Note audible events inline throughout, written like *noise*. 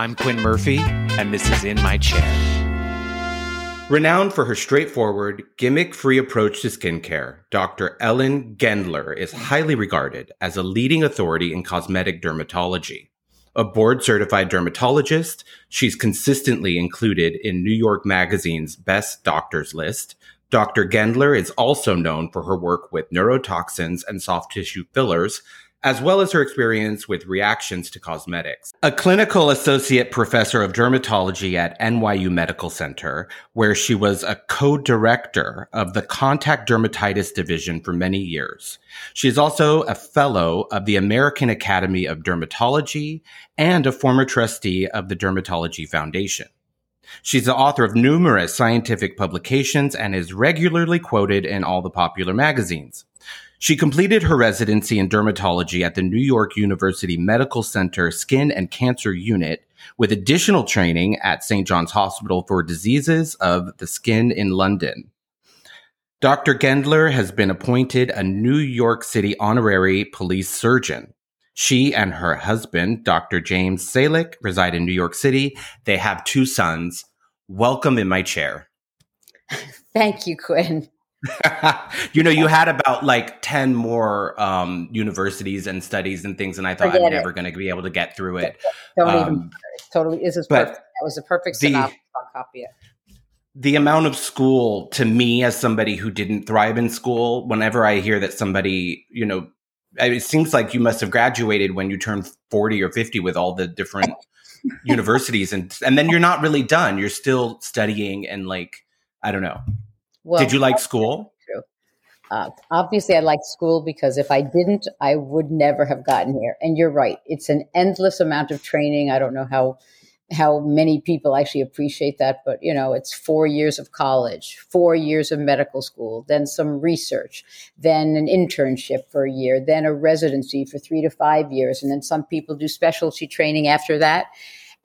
I'm Quinn Murphy, and this is In My Chair. Renowned for her straightforward, gimmick free approach to skincare, Dr. Ellen Gendler is highly regarded as a leading authority in cosmetic dermatology. A board certified dermatologist, she's consistently included in New York Magazine's Best Doctors list. Dr. Gendler is also known for her work with neurotoxins and soft tissue fillers, as well as her experience with reactions to cosmetics. A clinical associate professor of dermatology at NYU Medical Center, where she was a co-director of the contact dermatitis division for many years. She is also a fellow of the American Academy of Dermatology and a former trustee of the Dermatology Foundation. She's the author of numerous scientific publications and is regularly quoted in all the popular magazines. She completed her residency in dermatology at the New York University Medical Center Skin and Cancer Unit with additional training at St. John's Hospital for Diseases of the Skin in London. Dr. Gendler has been appointed a New York City honorary police surgeon. She and her husband, Dr. James Salick, reside in New York City. They have two sons. Welcome in my chair. *laughs* Thank you, Quinn. *laughs* you know, you had about like 10 more um, universities and studies and things, and I thought Forget I'm it. never going to be able to get through it. Don't Um, even totally. This is perfect. That was a perfect the- synopsis. I'll copy it. The amount of school to me, as somebody who didn't thrive in school, whenever I hear that somebody, you know, it seems like you must have graduated when you turned 40 or 50 with all the different *laughs* universities, and, and then you're not really done. You're still studying and like, I don't know. Well, Did you like school? Uh, obviously, I liked school because if I didn't, I would never have gotten here. And you're right; it's an endless amount of training. I don't know how how many people actually appreciate that, but you know, it's four years of college, four years of medical school, then some research, then an internship for a year, then a residency for three to five years, and then some people do specialty training after that.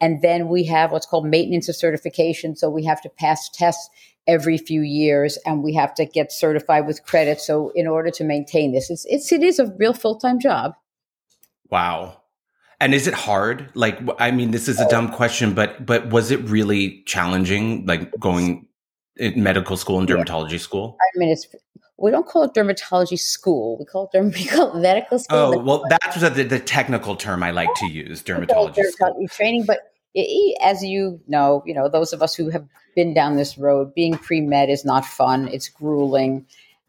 And then we have what's called maintenance of certification. So we have to pass tests every few years and we have to get certified with credit. So in order to maintain this, it's, it's it is a real full time job. Wow. And is it hard? Like, i mean, this is a dumb question, but but was it really challenging? Like going in medical school and Yeah. dermatology school? I mean, it's we don't call it dermatology school. We call it derm- *laughs* we call it medical school. Oh, well, that's the, the technical term I like to use, *laughs* dermatology school. dermatology training. But as you know, you know those of us who have been down this road, being pre med is not fun. It's grueling.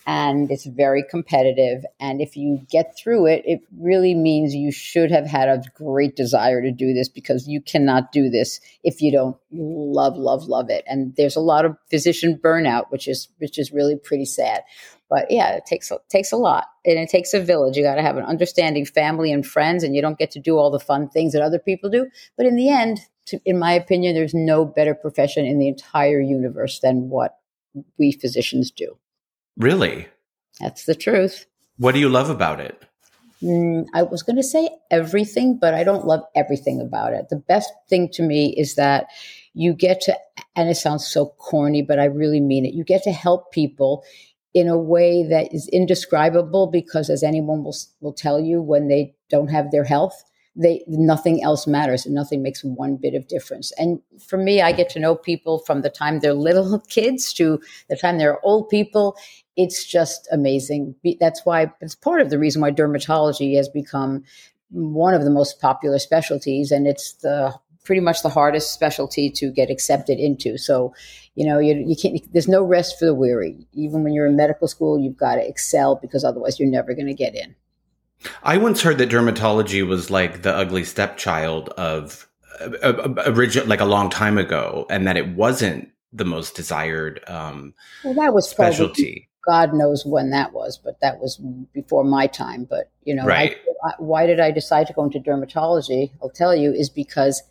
And it's very competitive. And if you get through it, it really means you should have had a great desire to do this because you cannot do this if you don't love, love, love it. And there's a lot of physician burnout, which is which is really pretty sad. But yeah, it takes a, takes a lot, and it takes a village. You got to have an understanding family and friends, and you don't get to do all the fun things that other people do. But in the end, to, in my opinion, there's no better profession in the entire universe than what we physicians do. Really? That's the truth. What do you love about it? Mm, I was going to say everything, but I don't love everything about it. The best thing to me is that you get to, and it sounds so corny, but I really mean it. You get to help people in a way that is indescribable because, as anyone will, will tell you, when they don't have their health, they nothing else matters and nothing makes one bit of difference. And for me, I get to know people from the time they're *laughs* little kids to the time they're old people. It's just amazing. That's why it's part of the reason why dermatology has become one of the most popular specialties, and it's the pretty much the hardest specialty to get accepted into. So, you know, you, you can't. There's no rest for the weary. Even when you're in medical school, you've got to excel because otherwise, you're never going to get in. I once heard that dermatology was like the ugly stepchild of uh, uh, origin, like a long time ago, and that it wasn't the most desired um, Well, that was probably specialty. God knows when that was, but that was before my time. But you know, Right. I, why did I decide to go into dermatology? I'll tell you, is because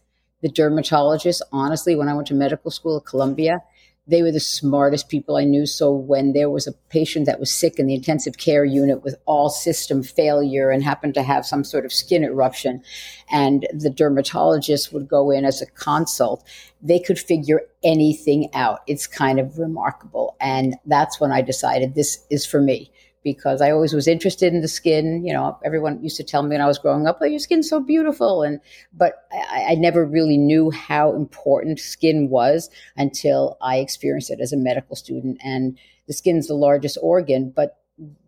the dermatologists, honestly, when I went to medical school at Columbia, they were the smartest people I knew. So when there was a patient that was sick in the intensive care unit with all system failure and happened to have some sort of skin eruption, and the dermatologist would go in as a consult, they could figure anything out. It's kind of remarkable. And that's when I decided this is for me because I always was interested in the skin. You know, everyone used to tell me when I was growing up, "Oh, your skin's so beautiful," and but I, I never really knew how important skin was until I experienced it as a medical student. And the skin's the largest organ, but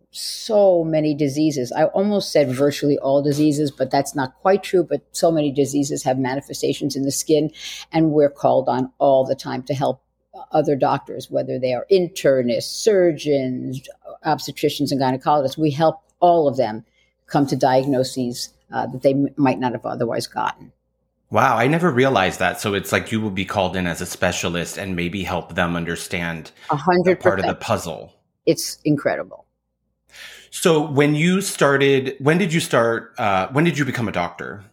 so many diseases. I almost said virtually all diseases, but that's not quite true. But so many diseases have manifestations in the skin, and we're called on all the time to help other doctors, whether they are internists, surgeons, obstetricians, and gynecologists. We help all of them come to diagnoses uh, that they m- might not have otherwise gotten. Wow, I never realized that. So it's like you will be called in as a specialist and maybe help them understand a hundred part of the puzzle. It's incredible. So when you started, when did you start? Uh, when did you become a doctor?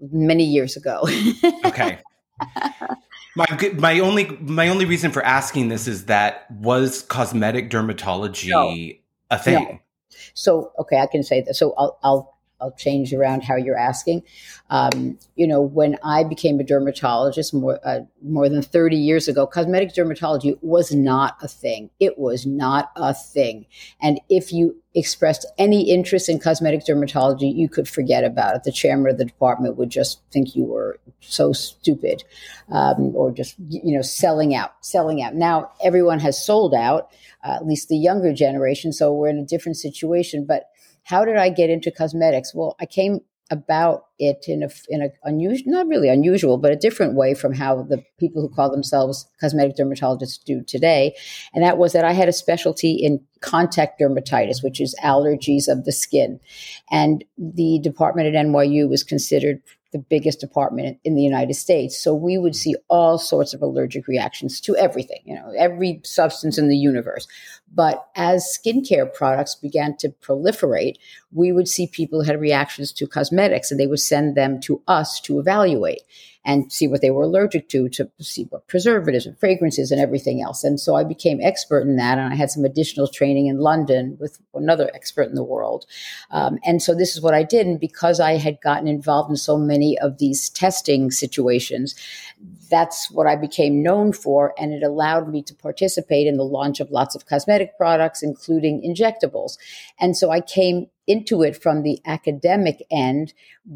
Many years ago. okay. *laughs* My my only my only reason for asking this is that was cosmetic dermatology no. a thing? No. So okay, I can say that. So I'll I'll I'll change around how you're asking. Um, you know, when I became a dermatologist more uh, more than 30 years ago, cosmetic dermatology was not a thing. It was not a thing. And if you expressed any interest in cosmetic dermatology, you could forget about it. The chairman of the department would just think you were so stupid, um, or just you know selling out, selling out. Now everyone has sold out, uh, at least the younger generation. So we're in a different situation, but how did I get into cosmetics? Well, I came about it in a in a unusual, not really unusual, but a different way from how the people who call themselves cosmetic dermatologists do today, and that was that I had a specialty in contact dermatitis, which is allergies of the skin, and the department at NYU was considered the biggest department in the United States. So we would see all sorts of allergic reactions to everything, you know, every substance in the universe. But as skincare products began to proliferate, we would see people had reactions to cosmetics and they would send them to us to evaluate and see what they were allergic to, to see what preservatives and fragrances and everything else. And so I became expert in that. And I had some additional training in London with another expert in the world. Um, and so this is what I did. And because I had gotten involved in so many of these testing situations, that's what I became known for. And it allowed me to participate in the launch of lots of cosmetic products, including injectables. And so I came into it from the academic end,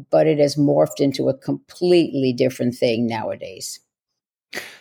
but it has morphed into a completely different thing nowadays.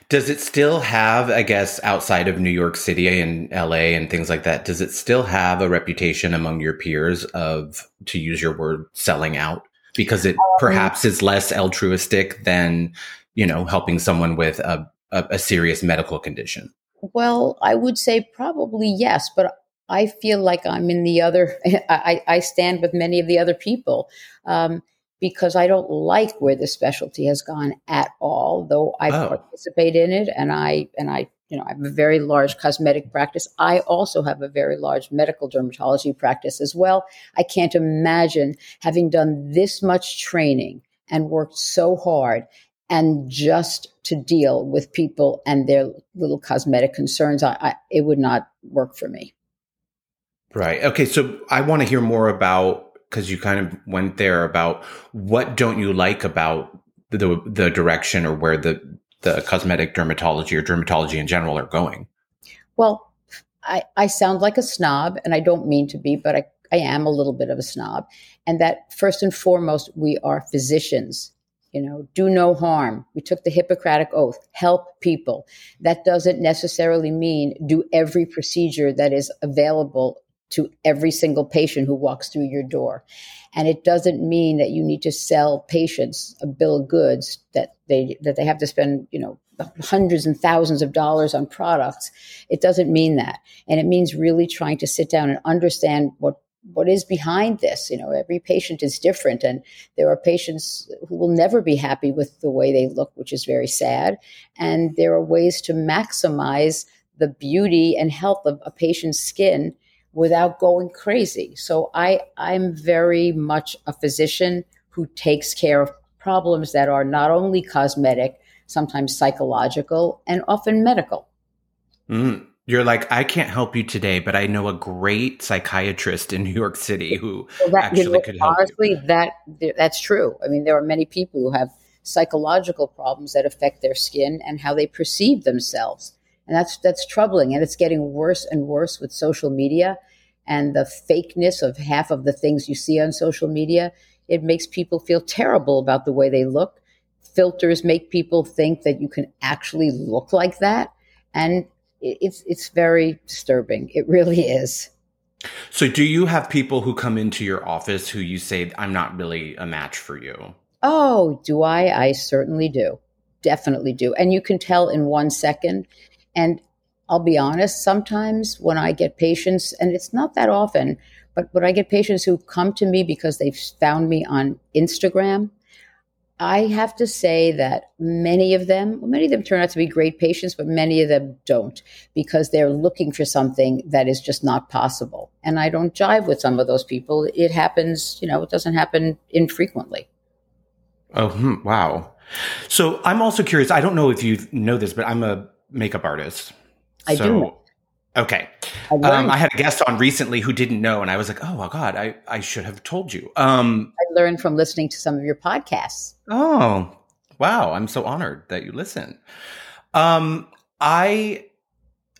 Does it still have, I guess, outside of New York City and LA and things like that, does it still have a reputation among your peers of, to use your word, selling out? Because it um, perhaps is less altruistic than, you know, helping someone with a, a, a serious medical condition? Well, I would say probably yes, but I feel like I'm in the other, *laughs* I, I stand with many of the other people um, because I don't like where the specialty has gone at all, though I oh. participate in it and I, and I, you know, I have a very large cosmetic practice. I also have a very large medical dermatology practice as well. I can't imagine having done this much training and worked so hard and just to deal with people and their little cosmetic concerns. I, I it would not work for me. Right. Okay. So I want to hear more about because you kind of went there about what don't you like about the the direction or where the the cosmetic dermatology or dermatology in general are going. Well, I, I sound like a snob, and I don't mean to be, but I, I am a little bit of a snob. And that first and foremost, we are physicians you know, do no harm. We took the Hippocratic oath, help people. That doesn't necessarily mean do every procedure that is available to every single patient who walks through your door. And it doesn't mean that you need to sell patients a bill of goods that they that they have to spend, you know, hundreds and thousands of dollars on products. It doesn't mean that. And it means really trying to sit down and understand what what is behind this. You know, every patient is different, and there are patients who will never be happy with the way they look, which is very sad. And there are ways to maximize the beauty and health of a patient's skin without going crazy. So I, I'm very much a physician who takes care of problems that are not only cosmetic, sometimes psychological, and often medical. Mm. You're like, I can't help you today, but I know a great psychiatrist in New York City who well, that, actually you know, could help. Honestly, you. that that's true. I mean, there are many people who have psychological problems that affect their skin and how they perceive themselves and that's that's troubling and it's getting worse and worse with social media and the fakeness of half of the things you see on social media, it makes people feel terrible about the way they look. Filters make people think that you can actually look like that. And it's, it's very disturbing. It really is. So, do you have people who come into your office who you say, I'm not really a match for you? Oh, do I? I certainly do. Definitely do. And you can tell in one second. And I'll be honest, sometimes when I get patients, and it's not that often, but when I get patients who come to me because they've found me on Instagram, I have to say that many of them, well, many of them turn out to be great patients, but many of them don't because they're looking for something that is just not possible. And I don't jive with some of those people. It happens, you know, it doesn't happen infrequently. Oh, hmm, wow. So I'm also curious. I don't know if you know this, but I'm a makeup artist. I so, do. Okay. I, um, I, had a guest on recently who didn't know, and I was like, oh, well, God, I, I should have told you. Um, I learned from listening to some of your podcasts. Oh, wow. I'm so honored that you listen. Um, I,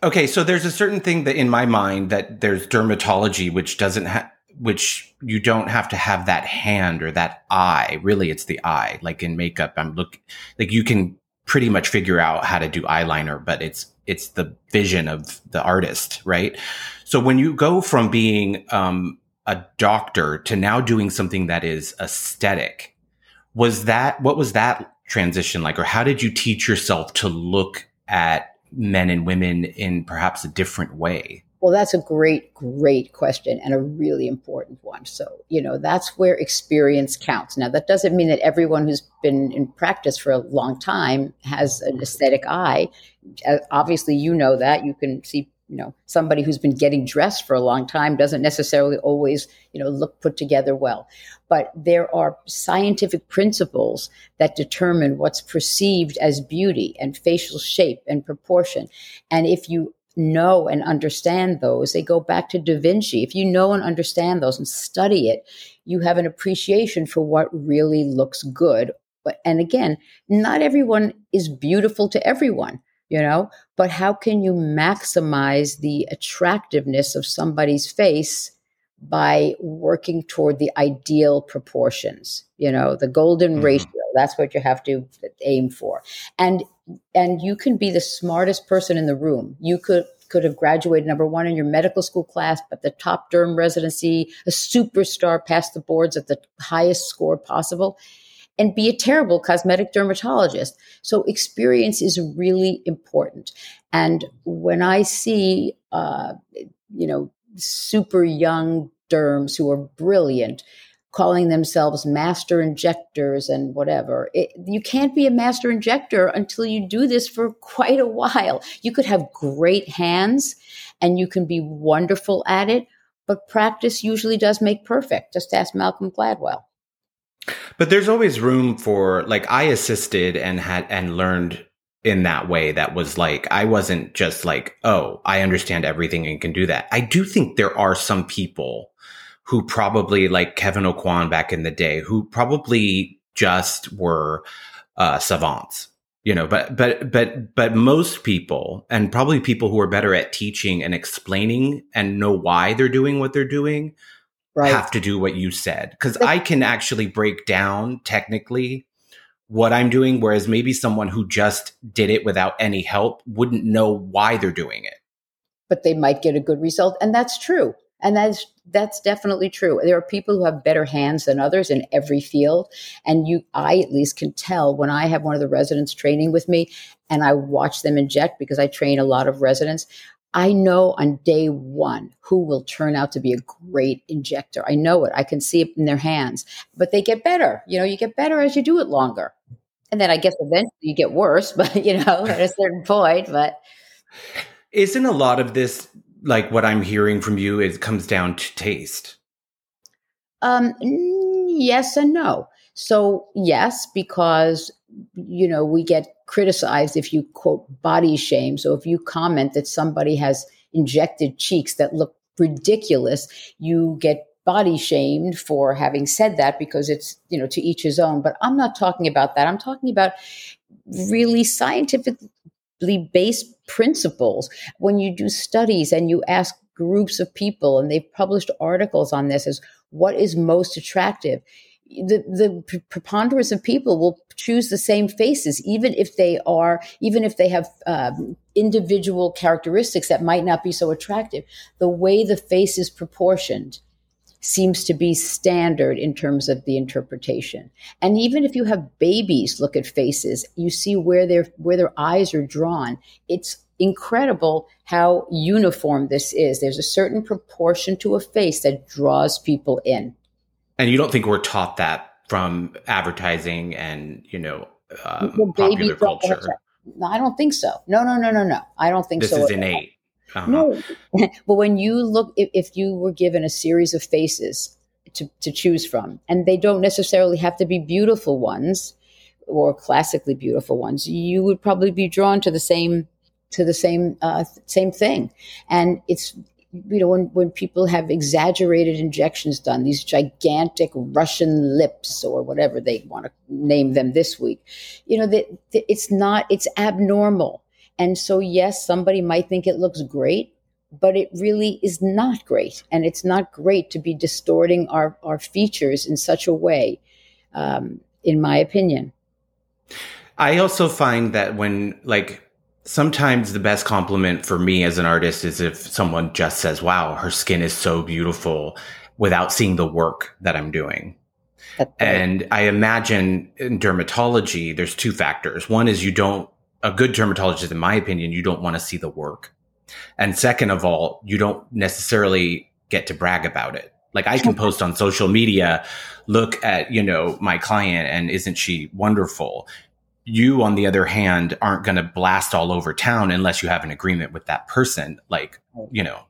okay, so there's a certain thing that in my mind that there's dermatology, which doesn't have, which you don't have to have that hand or that eye. Really, it's the eye. Like in makeup, I'm look like you can pretty much figure out how to do eyeliner, but it's it's the vision of the artist, right? So when you go from being um, a doctor to now doing something that is aesthetic, was that what was that transition like, or how did you teach yourself to look at men and women in perhaps a different way? Well, that's a great, great question and a really important one. So, you know, that's where experience counts. Now, that doesn't mean that everyone who's been in practice for a long time has an aesthetic eye. Uh, obviously, you know that. You can see, you know, somebody who's been getting dressed for a long time doesn't necessarily always, you know, look put together well. But there are scientific principles that determine what's perceived as beauty and facial shape and proportion. And if you know and understand those, they go back to Da Vinci. If you know and understand those and study it, you have an appreciation for what really looks good. But, and again, not everyone is beautiful to everyone, you know, but how can you maximize the attractiveness of somebody's face by working toward the ideal proportions, you know, the golden mm-hmm. ratio. That's what you have to aim for. And and you can be the smartest person in the room. You could could have graduated number one in your medical school class, but the top derm residency, a superstar, passed the boards at the highest score possible, and be a terrible cosmetic dermatologist. So experience is really important. And when I see, uh, you know, super young derms who are brilliant calling themselves master injectors and whatever. It, you can't be a master injector until you do this for quite a while. You could have great hands and you can be wonderful at it, but practice usually does make perfect. Just ask Malcolm Gladwell. But there's always room for like I assisted and had and learned in that way that was like I wasn't just like, oh, I understand everything and can do that. I do think there are some people who probably like Kevyn Aucoin back in the day, who probably just were uh, savants, you know. But but but but most people, and probably people who are better at teaching and explaining and know why they're doing what they're doing, right. have to do what you said. Because I can actually break down technically what I'm doing, whereas maybe someone who just did it without any help wouldn't know why they're doing it. But they might get a good result, and that's true. And that's that's definitely true. There are people who have better hands than others in every field, and you, I at least can tell when I have one of the residents training with me, and I watch them inject because I train a lot of residents. I know on day one who will turn out to be a great injector. I know it. I can see it in their hands, but they get better. You know, you get better as you do it longer. And then I guess eventually you get worse, *laughs* but you know, at a certain point, but isn't a lot of this like what I'm hearing from you, it comes down to taste. Um, yes and no. So yes, because you know we get criticized if you quote body shame. So if you comment that somebody has injected cheeks that look ridiculous, you get body shamed for having said that because it's you know to each his own. But I'm not talking about that. I'm talking about really scientifically based principles when you do studies and you ask groups of people and they've published articles on this as what is most attractive the, the preponderance of people will choose the same faces, even if they are, even if they have um, individual characteristics that might not be so attractive. The way the face is proportioned seems to be standard in terms of the interpretation. And even if you have babies look at faces, you see where their where their eyes are drawn. It's incredible how uniform this is. There's a certain proportion to a face that draws people in. And you don't think we're taught that from advertising and, you know, um, popular culture? No, I don't think so. No, no, no, no, no. I don't think this so. This is innate. Uh-huh. No, *laughs* but when you look, if, if you were given a series of faces to, to choose from, and they don't necessarily have to be beautiful ones or classically beautiful ones, you would probably be drawn to the same to the same uh, same thing. And it's you know, when, when people have exaggerated injections done, these gigantic Russian lips or whatever they want to name them this week, you know, that it's not, it's abnormal. And so, yes, somebody might think it looks great, but it really is not great. And it's not great to be distorting our, our features in such a way, um, in my opinion. I also find that when, like, sometimes the best compliment for me as an artist is if someone just says, wow, her skin is so beautiful without seeing the work that I'm doing. And I imagine in dermatology, there's two factors. One is you don't, a good dermatologist, in my opinion, you don't want to see the work. And second of all, you don't necessarily get to brag about it. Like I can *laughs* post on social media, look at, you know, my client and isn't she wonderful? You on the other hand aren't going to blast all over town unless you have an agreement with that person like you know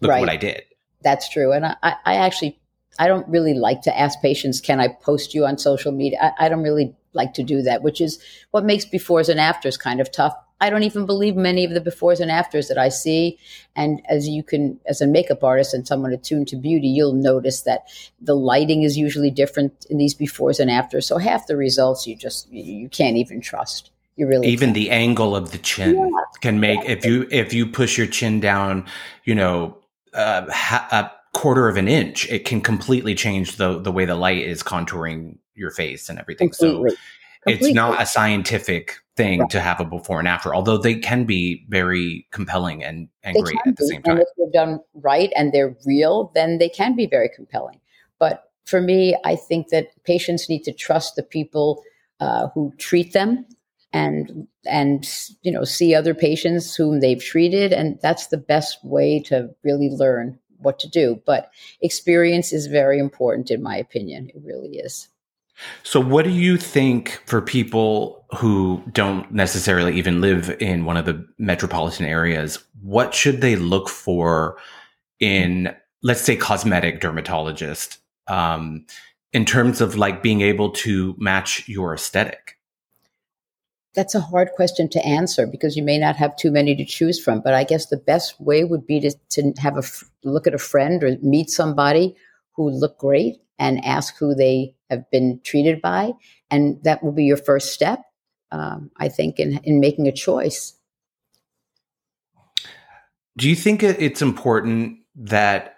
look right. what i did. That's true and I, I actually i don't really like to ask patients can i post you on social media? I, I don't really like to do that which is what makes befores and afters kind of tough I don't even believe many of the befores and afters that I see. And as you can, as a makeup artist and someone attuned to beauty, you'll notice that the lighting is usually different in these befores and afters. So half the results you just you can't even trust. You really even can't. the angle of the chin yeah. can make if you if you push your chin down, you know, uh, ha- a quarter of an inch, it can completely change the the way the light is contouring your face and everything. Completely. So Completely. it's not a scientific thing right. to have a before and after, although they can be very compelling and, and great at the be. same time. And if they're done right and they're real, then they can be very compelling. But for me, I think that patients need to trust the people uh, who treat them and and you know see other patients whom they've treated and that's the best way to really learn what to do but experience is very important in my opinion it really is so, what do you think for people who don't necessarily even live in one of the metropolitan areas? What should they look for in, let's say, cosmetic dermatologist um, in terms of like being able to match your aesthetic? That's a hard question to answer because you may not have too many to choose from. But I guess the best way would be to, to have a look at a friend or meet somebody who look great and ask who they have been treated by. And that will be your first step, um, I think, in, in making a choice. Do you think it's important that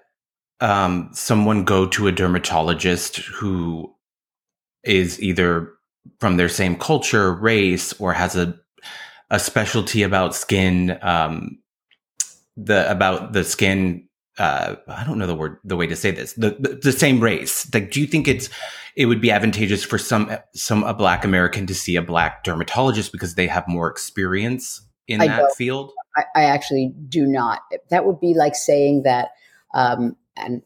um, someone go to a dermatologist who is either from their same culture, race, or has a a specialty about skin, um, the about the skin uh, I don't know the word, the way to say this, the, the, the, same race. Like, do you think it's, it would be advantageous for some, some, a black American to see a black dermatologist because they have more experience in I that don't. field? I, I, actually do not. That would be like saying that, um, and,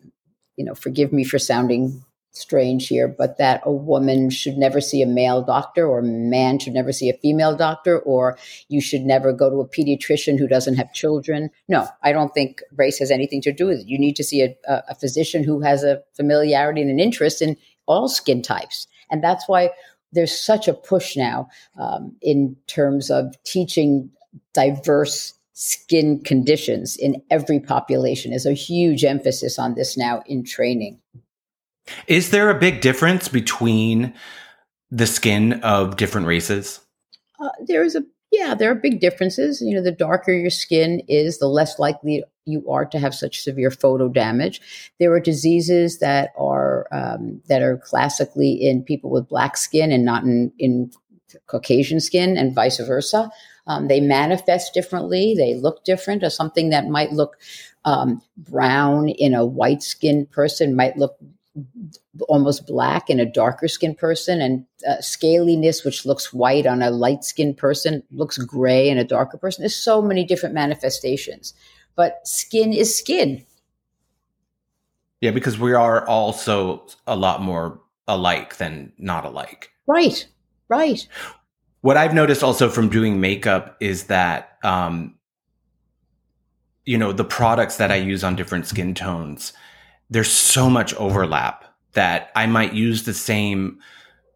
you know, forgive me for sounding strange here, but that a woman should never see a male doctor or a man should never see a female doctor or you should never go to a pediatrician who doesn't have children. No, I don't think race has anything to do with it. You need to see a, a physician who has a familiarity and an interest in all skin types. And that's why there's such a push now um, in terms of teaching diverse skin conditions in every population. There's a huge emphasis on this now in training. Is there a big difference between the skin of different races? Uh, there is a Yeah, there are big differences. You know, the darker your skin is, the less likely you are to have such severe photo damage. There are diseases that are um, that are classically in people with black skin and not in, in Caucasian skin, and vice versa. Um, they manifest differently. They look different. Or something that might look um, brown in a white skinned person might look almost black in a darker skinned person, and uh, scaliness, which looks white on a light skinned person, looks gray in a darker person. There's so many different manifestations, but skin is skin. Yeah, because we are also a lot more alike than not alike. Right, right. What I've noticed also from doing makeup is that, um, you know, the products that I use on different skin tones there's so much overlap that I might use the same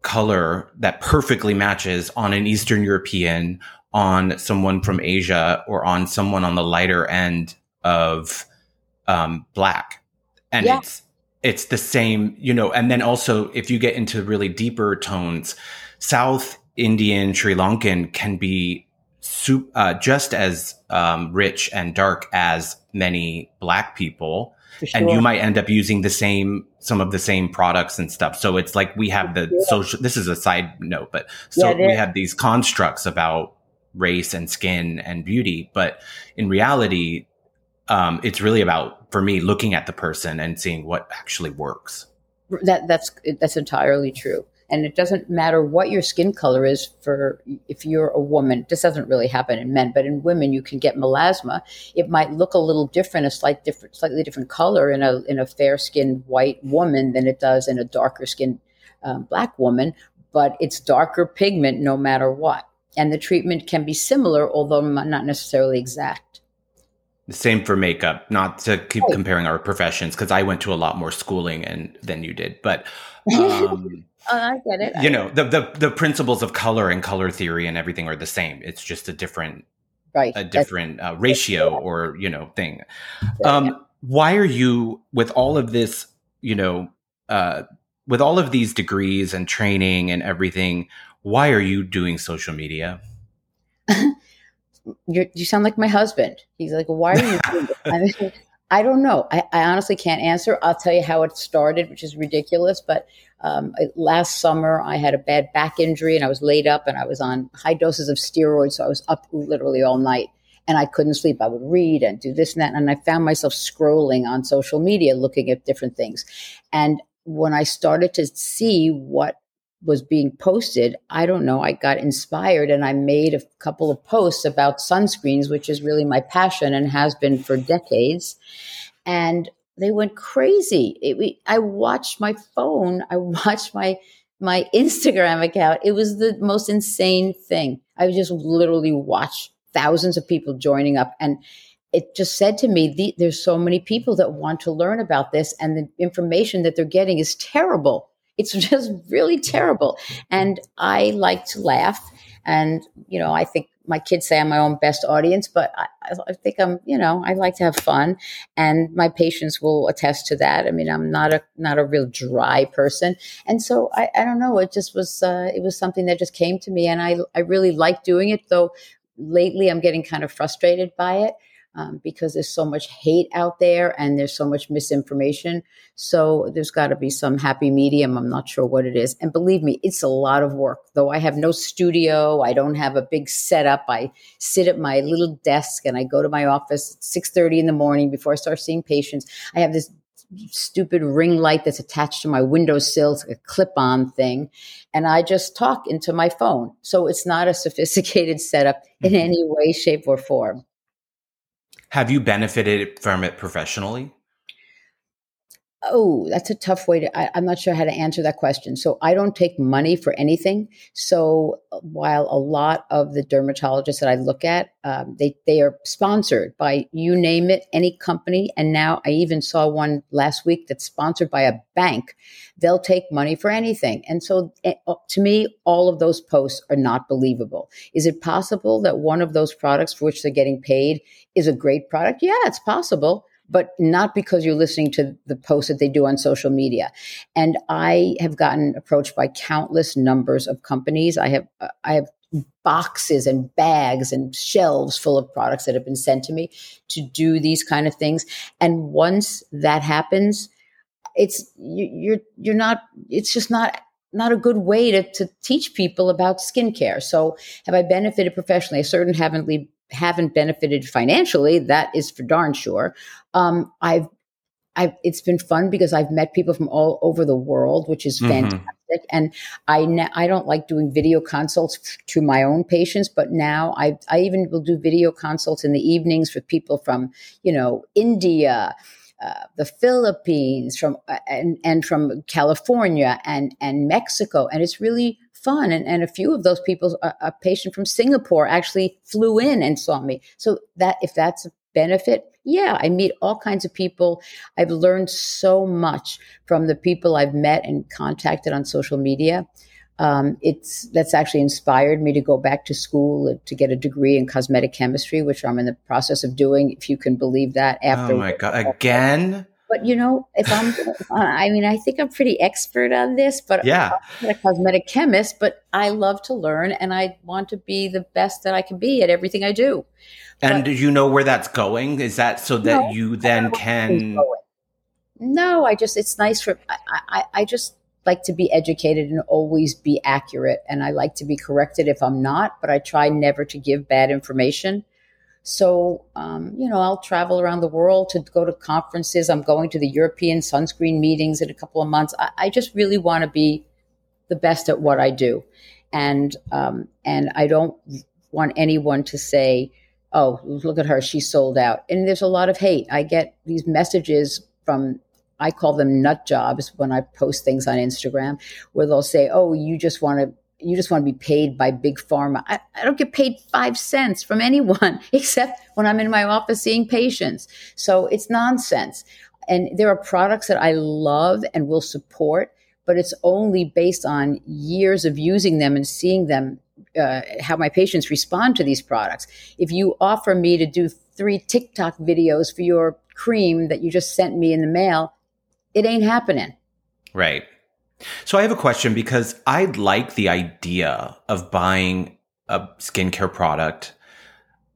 color that perfectly matches on an Eastern European, on someone from Asia, or on someone on the lighter end of um, black. And yeah. it's it's the same, you know, and then also if you get into really deeper tones, South Indian, Sri Lankan can be soup, uh, just as um, rich and dark as many black people Sure. and you might end up using the same some of the same products and stuff. So it's like we have the yeah. social this is a side note but so yeah, we have these constructs about race and skin and beauty. But in reality um, it's really about for me looking at the person and seeing what actually works. That that's that's entirely true and it doesn't matter what your skin color is for if you're a woman this doesn't really happen in men but in women you can get melasma. It might look a little different a slight different slightly different color in a in a fair skinned white woman than it does in a darker skinned um, black woman but it's darker pigment no matter what. And the treatment can be similar although not necessarily exact. The same for makeup not to keep comparing our professions because i went to a lot more schooling and than you did but *laughs* um, Oh, I get it. You know, the, the the principles of color and color theory and everything are the same. It's just a different right a different uh, ratio or you know thing. Um, why are you with all of this? You know, uh, with all of these degrees and training and everything, why are you doing social media? *laughs* you sound like my husband. He's like, why are you *laughs* doing this? I don't know. I, I, honestly can't answer. I'll tell you how it started, which is ridiculous. But um, last summer, I had a bad back injury and I was laid up and I was on high doses of steroids. So I was up literally all night and I couldn't sleep. I would read and do this and that. And I found myself scrolling on social media looking at different things. And when I started to see what was being posted, I don't know, I got inspired and I made a couple of posts about sunscreens, which is really my passion and has been for decades. And they went crazy. It, I watched my phone, I *laughs* watched my my Instagram account. It was the most insane thing. I just literally watched thousands of people joining up and it just said to me, the, there's so many people that want to learn about this and the information that they're getting is terrible it's *laughs* just really terrible. And I like to laugh. And, you know, I think my kids say I'm my own best audience, but I, I, think I'm, you know, I like to have fun, and my patients will attest to that. I mean, I'm not a not a real dry person, and so I, I don't know. It just was uh, it was something that just came to me, and I I really like doing it. Though lately, I'm getting kind of frustrated by it um, because there's so much hate out there and there's so much misinformation. So there's got to be some happy medium. I'm not sure what it is. And believe me, it's a lot of work. Though I have no studio, I don't have a big setup. I sit at my little desk and I go to my office at 6:30 in the morning before I start seeing patients. I have this stupid ring light that's attached to my windowsill, it's like a clip-on thing, and I just talk into my phone. So it's not a sophisticated *laughs* setup in mm-hmm. any way, shape, or form. Have you benefited from it professionally? Oh, that's a tough way to. I, am not sure how to answer that question. So I don't take money for anything. So uh, while a lot of the dermatologists that I look at, um, they they are sponsored by you name it, any company. And now I even saw one last week that's sponsored by a bank. They'll take money for anything. And so eh, uh, to me, all of those posts are not believable. Is it possible that one of those products for which they're getting paid is a great product? Yeah, it's possible but not because you're listening to the posts that they do on social media. And I have gotten approached by countless numbers of companies. I have, uh, I have boxes and bags and shelves full of products that have been sent to me to do these kind of things. And once that happens, it's you, you're you're not. It's just not not a good way to, to teach people about skincare. So have I benefited professionally? I certainly haven't haven't benefited financially. That is for darn sure. Um, I've I've, it's been fun because I've met people from all over the world, which is mm-hmm. fantastic. Mm-hmm. And I, I don't like doing video consults to my own patients, but now I, I even will do video consults in the evenings for people from, you know, India, uh, the Philippines, from uh, and and from California and and Mexico, and it's really fun. And, and a few of those people, a, a patient from Singapore actually flew in and saw me. So that if that's a benefit, yeah, I meet all kinds of people. I've learned so much from the people I've met and contacted on social media. Um, it's that's actually inspired me to go back to school to get a degree in cosmetic chemistry, which I'm in the process of doing. If you can believe that. After oh my god, again. But you know, if I'm, I mean, I think I'm pretty expert on this, but yeah, I'm a cosmetic chemist, but I love to learn and I want to be the best that I can be at everything I do. And but, you know where that's going? Is that so that no, you then can? No, I just, it's nice for, I, I, I just, like to be educated and always be accurate. And I like to be corrected if I'm not, but I try never to give bad information. So, um, you know, I'll travel around the world to go to conferences. I'm going to the European sunscreen meetings in a couple of months. I, I just really want to be the best at what I do. And, um, and I don't want anyone to say, oh, look at her, she's sold out. And there's a lot of hate. I get these messages from I call them nut jobs when I post things on Instagram, where they'll say, "Oh, you just want to." You just want to be paid by big pharma. I, I don't get paid five cents from anyone *laughs* except when I'm in my office seeing patients. So it's nonsense. And there are products that I love and will support, but it's only based on years of using them and seeing them uh, how my patients respond to these products. If you offer me to do three TikTok videos for your cream that you just sent me in the mail, it ain't happening. Right. So I have a question because I like the idea of buying a skincare product.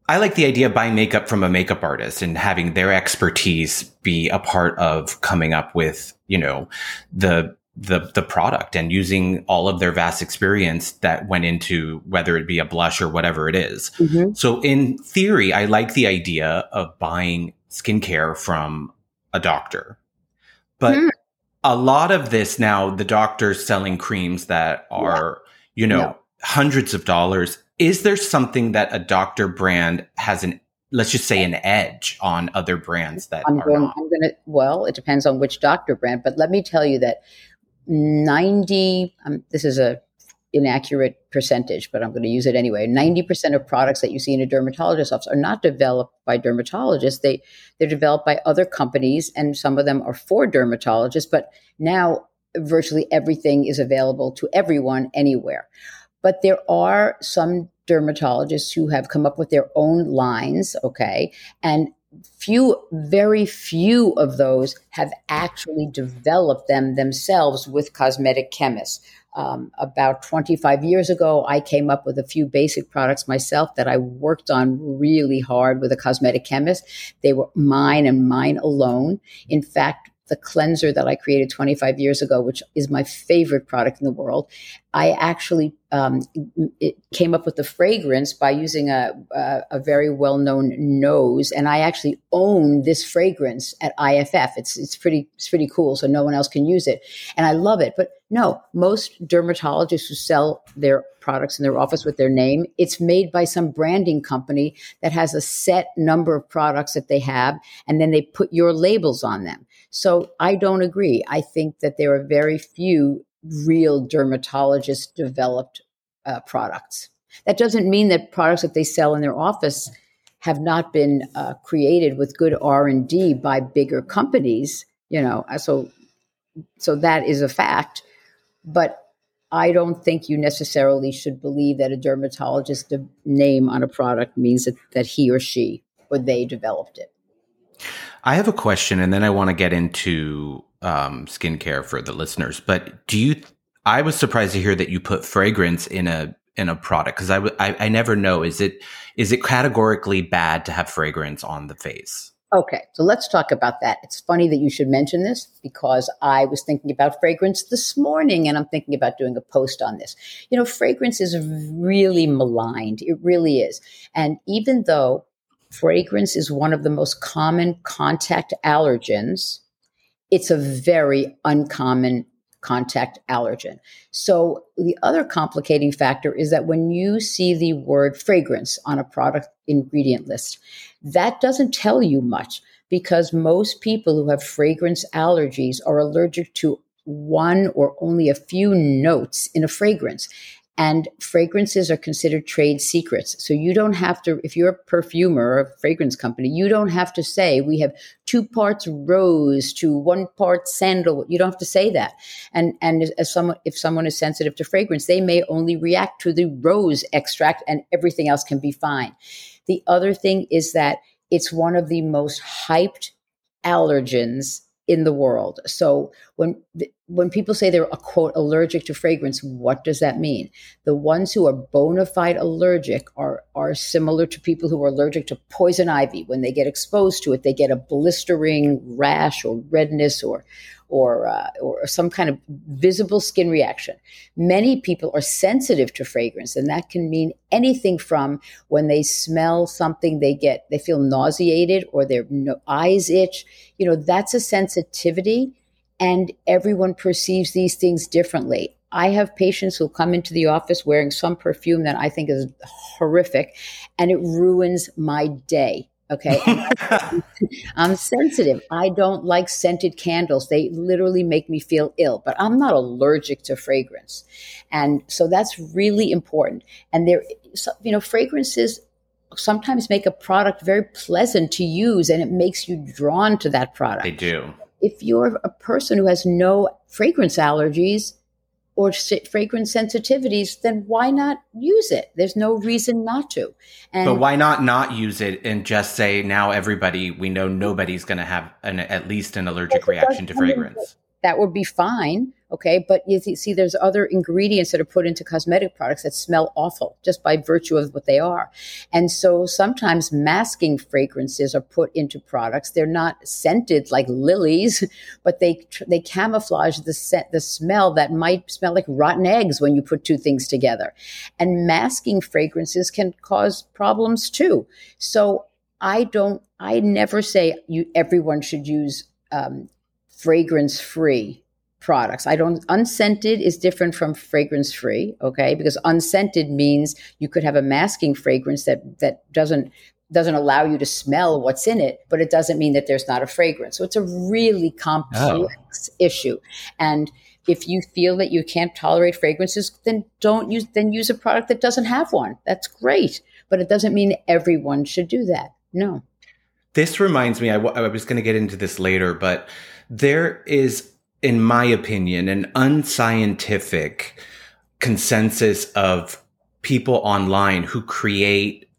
I like the idea of buying makeup from a makeup artist and having their expertise be a part of coming up with, you know, the the the product and using all of their vast experience that went into whether it be a blush or whatever it is. Mm-hmm. So in theory, I like the idea of buying skincare from a doctor but mm. A lot of this now, the doctors selling creams that are, yeah. you know, no. hundreds of dollars. Is there something that a doctor brand has an let's just say an edge on other brands that I'm are going? I'm going to, well, it depends on which doctor brand, but let me tell you that 90, um, this is a inaccurate percentage, but I'm going to use it anyway. 90% of products that you see in a dermatologist's office are not developed by dermatologists. They, they're developed by other companies, and some of them are for dermatologists, but now virtually everything is available to everyone anywhere. But there are some dermatologists who have come up with their own lines, okay? And few, very few of those have actually developed them themselves with cosmetic chemists. Um, about 25 years ago, I came up with a few basic products myself that I worked on really hard with a cosmetic chemist. They were mine and mine alone. In fact, the cleanser that I created 25 years ago, which is my favorite product in the world. I actually um, came up with the fragrance by using a, a, a very well known nose, and I actually own this fragrance at IFF. It's it's pretty it's pretty cool, so no one else can use it, and I love it. But no, most dermatologists who sell their products in their office with their name, it's made by some branding company that has a set number of products that they have, and then they put your labels on them. So I don't agree. I think that there are very few real dermatologist developed uh, products. That doesn't mean that products that they sell in their office have not been uh, created with good R and D by bigger companies. You know, uh, so so that is a fact. But I don't think you necessarily should believe that a dermatologist name on a product means that, that he or she or they developed it. I have a question, and then I want to get into um, skincare for the listeners. But do you? I was surprised to hear that you put fragrance in a in a product? Because I, I, I never know. Is it is it categorically bad to have fragrance on the face? Okay, so let's talk about that. It's funny that you should mention this because I was thinking about fragrance this morning and I'm thinking about doing a post on this. You know, fragrance is really maligned. It really is. And even though fragrance is one of the most common contact allergens, it's a very uncommon contact allergen. So the other complicating factor is that when you see the word fragrance on a product ingredient list, that doesn't tell you much because most people who have fragrance allergies are allergic to one or only a few notes in a fragrance. And fragrances are considered trade secrets. So you don't have to, if you're a perfumer or a fragrance company, you don't have to say we have two parts rose to one part sandal. You don't have to say that. And and as someone, if someone is sensitive to fragrance, they may only react to the rose extract, and everything else can be fine. The other thing is that it's one of the most hyped allergens in the world. So when when people say they're a quote allergic to fragrance, what does that mean? The ones who are bona fide allergic are are similar to people who are allergic to poison ivy. When they get exposed to it, they get a blistering rash or redness or or uh, or some kind of visible skin reaction. Many people are sensitive to fragrance, and that can mean anything from when they smell something, they get they feel nauseated or their eyes itch. You know, that's a sensitivity, and everyone perceives these things differently. I have patients who come into the office wearing some perfume that I think is horrific, and it ruins my day Okay. *laughs* I'm sensitive. I don't like scented candles. They literally make me feel ill, but I'm not allergic to fragrance. And so that's really important. And there, you know, fragrances sometimes make a product very pleasant to use and it makes you drawn to that product. They do. If you're a person who has no fragrance allergies, or fragrance sensitivities, then why not use it? There's no reason not to. And but why not not use it and just say now everybody we know nobody's going to have an, at least an allergic reaction to fragrance? That would be fine. Okay. But you see, there's other ingredients that are put into cosmetic products that smell awful just by virtue of what they are. And so sometimes masking fragrances are put into products. They're not scented like lilies, *laughs* but they, they camouflage the scent, the smell that might smell like rotten eggs when you put two things together. And masking fragrances can cause problems too. So I don't, I never say you, everyone should use, um, fragrance free products. I don't unscented is different from fragrance free, okay? Because unscented means you could have a masking fragrance that that doesn't doesn't allow you to smell what's in it, but it doesn't mean that there's not a fragrance. So it's a really complex oh. issue. And if you feel that you can't tolerate fragrances, then don't use then use a product that doesn't have one. That's great, but it doesn't mean everyone should do that. No. This reminds me I, w- I was going to get into this later, but there is in my opinion, an unscientific consensus of people online who create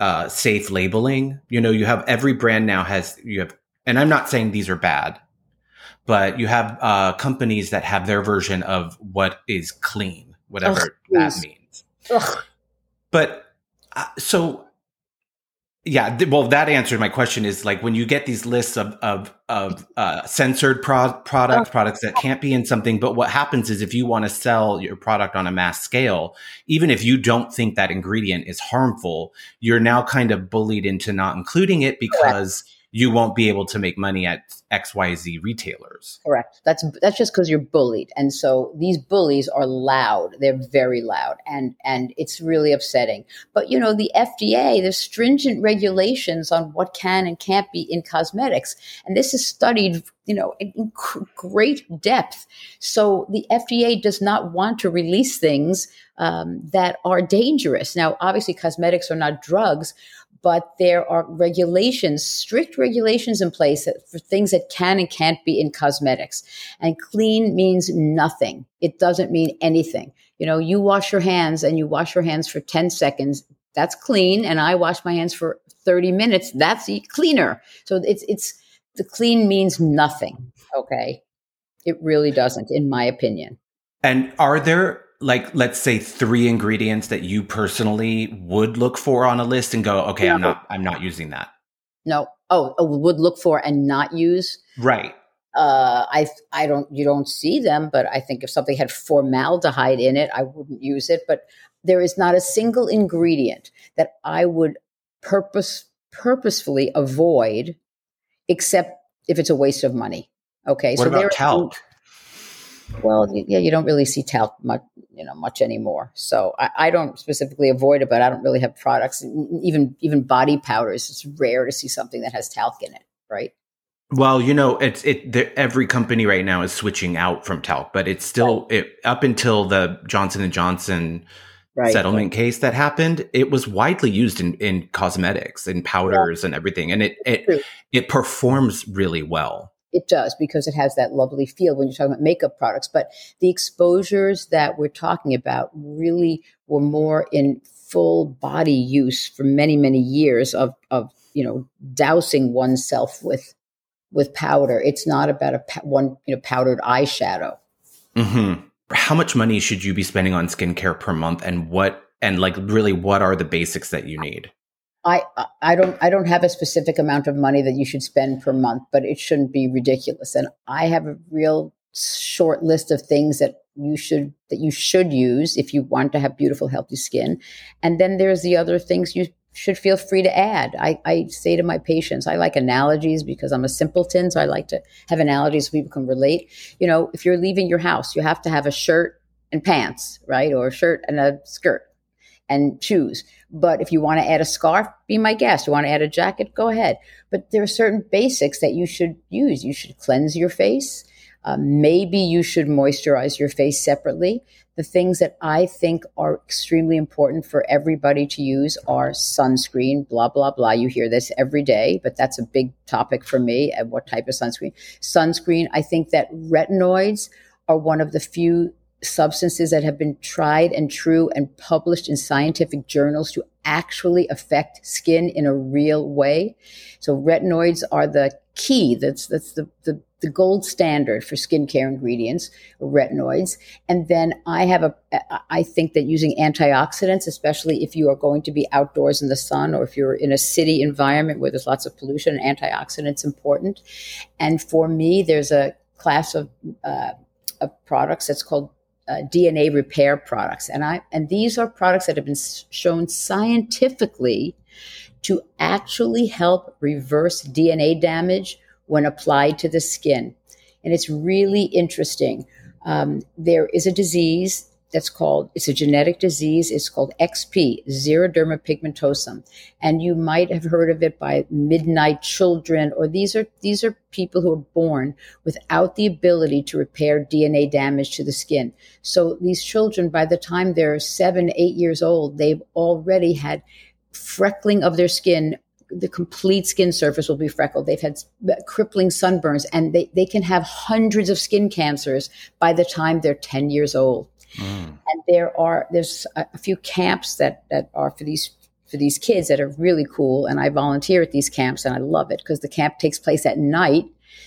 uh, safe labeling. You know, you have every brand now has, you have, and I'm not saying these are bad, but you have uh, companies that have their version of what is clean, whatever Ugh, that means. Ugh. But uh, so yeah, th- well, that answered my question. Is like when you get these lists of of of uh, censored pro- products, oh. products that can't be in something. But what happens is if you want to sell your product on a mass scale, even if you don't think that ingredient is harmful, you're now kind of bullied into not including it because. Correct you won't be able to make money at XYZ retailers. Correct. That's that's just because you're bullied. And so these bullies are loud. They're very loud and and it's really upsetting. But you know, the FDA, there's stringent regulations on what can and can't be in cosmetics. And this is studied, you know, in great depth. So the FDA does not want to release things um, that are dangerous. Now, obviously, cosmetics are not drugs, but there are regulations, strict regulations in place for things that can and can't be in cosmetics. And clean means nothing. It doesn't mean anything. You know, you wash your hands and you wash your hands for 10 seconds. That's clean. And I wash my hands for 30 minutes. That's cleaner. So it's, it's, the clean means nothing. Okay. It really doesn't, in my opinion. And are there like let's say three ingredients that you personally would look for on a list and go, okay, I'm not I'm not using that. No. Oh, oh, would look for and not use. Right. Uh, I I don't you don't see them, but I think if something had formaldehyde in it, I wouldn't use it. But there is not a single ingredient that I would purpose purposefully avoid, except if it's a waste of money. Okay, what so about talc? Well, yeah, you don't really see talc much, you know, much anymore. So I, I, don't specifically avoid it, but I don't really have products. Even even body powders, it's rare to see something that has talc in it, right? Well, you know, it's it. every company right now is switching out from talc, but it's still right. it, up until the Johnson and Johnson right. settlement case that happened. It was widely used in in cosmetics and powders yeah. and everything, and it it it performs really well it does because it has that lovely feel when you're talking about makeup products. But the exposures that we're talking about really were more in full body use for many, many years of, of you know, dousing oneself with with powder. It's not about a one you know powdered eyeshadow. Mm-hmm. How much money should you be spending on skincare per month, and what and like really what are the basics that you need? I I don't I don't have a specific amount of money that you should spend per month, but it shouldn't be ridiculous. And I have a real short list of things that you should that you should use if you want to have beautiful, healthy skin. And then there's the other things you should feel free to add. I, I say to my patients, I like analogies because I'm a simpleton, so I like to have analogies so people can relate. You know, if you're leaving your house, you have to have a shirt and pants, right? Or a shirt and a skirt and choose. But if you want to add a scarf, be my guest. You want to add a jacket, go ahead. But there are certain basics that you should use. You should cleanse your face. Uh, maybe you should moisturize your face separately. The things that I think are extremely important for everybody to use are sunscreen, blah, blah, blah. You hear this every day, but that's a big topic for me. And what type of sunscreen? Sunscreen, I think that retinoids are one of the few substances that have been tried and true and published in scientific journals to actually affect skin in a real way. So retinoids are the key. That's that's the, the, the gold standard for skincare ingredients, retinoids. And then I have a I think that using antioxidants, especially if you are going to be outdoors in the sun or if you're in a city environment where there's lots of pollution, antioxidants important. And for me, there's a class of uh, of products that's called uh, DNA repair products, and I and these are products that have been shown scientifically to actually help reverse DNA damage when applied to the skin, and it's really interesting. Um, there is a disease that's called it's a genetic disease it's called xp xeroderma pigmentosum and you might have heard of it by midnight children or these are these are people who are born without the ability to repair dna damage to the skin so these children by the time they're seven eight years old they've already had freckling of their skin the complete skin surface will be freckled. They've had crippling sunburns and they, they can have hundreds of skin cancers by the time they're 10 years old. Mm. And there are there's a, few camps that that are for these for these kids that are really cool. And I volunteer at these camps and I love it because the camp takes place at night.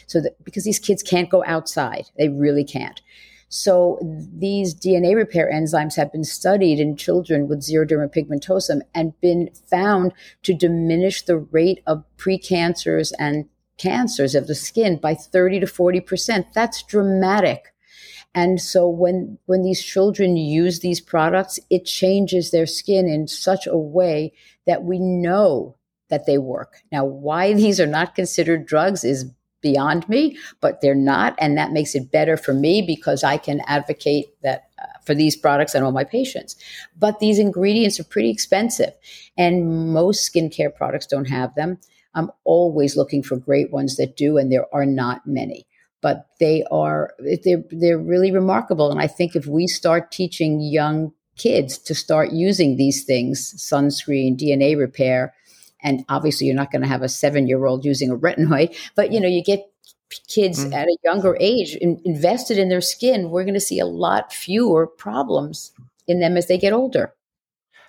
So that because these kids can't go outside, they really can't. So these DNA repair enzymes have been studied in children with xeroderma pigmentosum and been found to diminish the rate of precancers and cancers of the skin by 30 to 40%. That's dramatic. And so when, when these children use these products, it changes their skin in such a way that we know that they work. Now, why these are not considered drugs is beyond me, but they're not. And that makes it better for me because I can advocate that uh, for these products and all my patients. But these ingredients are pretty expensive and most skincare products don't have them. I'm always looking for great ones that do, and there are not many but they are they're they're really remarkable. And I think if we start teaching young kids to start using these things, sunscreen, DNA repair, and obviously you're not going to have a seven year old using a retinoid, but you know you get kids mm-hmm. at a younger age in, invested in their skin. We're going to see a lot fewer problems in them as they get older.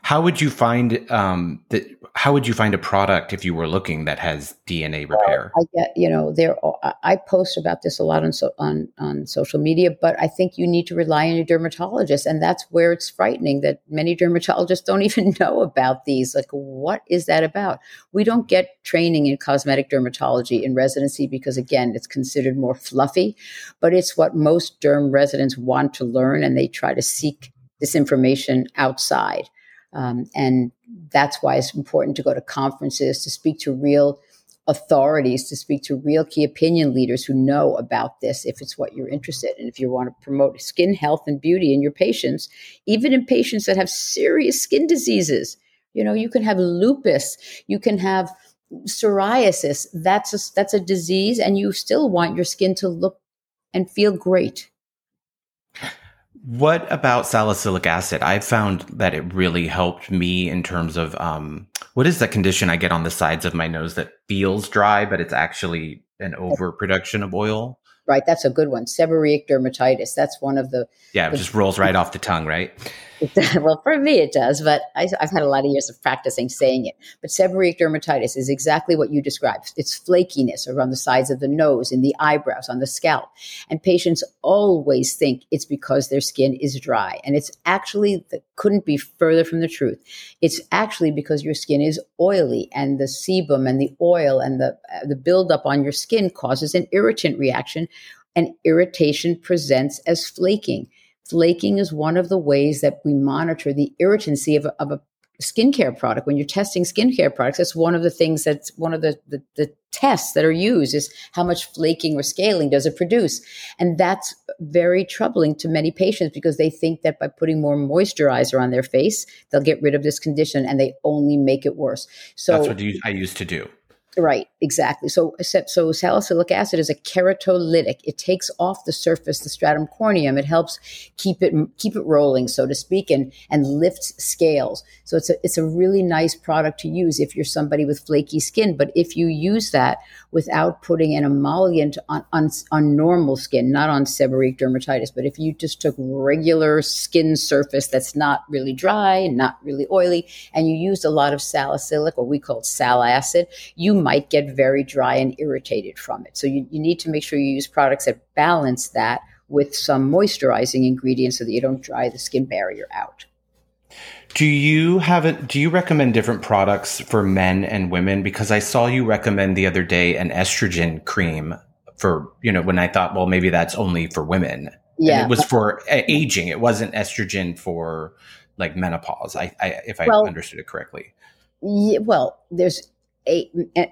How would you find um, that? How would you find a product if you were looking that has DNA repair? I get, you know, there. I post about this a lot on so, on on social media, but I think you need to rely on your dermatologist, and that's where it's frightening that many dermatologists don't *laughs* even know about these. Like, what is that about? We don't get training in cosmetic dermatology in residency because, again, it's considered more fluffy, but it's what most derm residents want to learn, and they try to seek this information outside. Um, and that's why it's important to go to conferences, to speak to real authorities, to speak to real key opinion leaders who know about this if it's what you're interested in. If you want to promote skin health and beauty in your patients, even in patients that have serious skin diseases, you know, you can have lupus, you can have psoriasis. That's a, that's a disease, and you still want your skin to look and feel great. What about salicylic acid? I found that it really helped me in terms of um, what is that condition I get on the sides of my nose that feels dry, but it's actually an overproduction of oil? Right, that's a good one. Seborrheic dermatitis. That's one of the. Yeah, it the, just rolls right off the tongue, right? *laughs* well, for me it does, but I, have had a lot of years of practicing saying it. But seborrheic dermatitis is exactly what you described. It's flakiness around the sides of the nose, in the eyebrows, on the scalp. And patients always think it's because their skin is dry. And it's actually, that couldn't be further from the truth. It's actually because your skin is oily and the sebum and the oil and the, uh, the buildup on your skin causes an irritant reaction. And irritation presents as flaking. Flaking is one of the ways that we monitor the irritancy of a, of a skincare product. When you're testing skincare products, that's one of the things that's one of the, the, the, tests that are used is how much flaking or scaling does it produce. And that's very troubling to many patients because they think that by putting more moisturizer on their face, they'll get rid of this condition and they only make it worse. So that's what I used to do. Right, exactly. So, so salicylic acid is a keratolytic. It takes off the surface, the stratum corneum. It helps keep it keep it rolling, so to speak, and and lifts scales. So it's a it's a really nice product to use if you're somebody with flaky skin. But if you use that without putting an emollient on on, on normal skin, not on seborrheic dermatitis, but if you just took regular skin surface that's not really dry not really oily, and you used a lot of salicylic, or we call sal acid, you might get very dry and irritated from it. So you, you need to make sure you use products that balance that with some moisturizing ingredients so that you don't dry the skin barrier out. Do you have it? Do you recommend different products for men and women? Because I saw you recommend the other day an estrogen cream for you know when I thought, well, maybe that's only for women. Yeah, and it was for aging. It wasn't estrogen for like menopause. I, I if I well, understood it correctly. Yeah, well, there's a,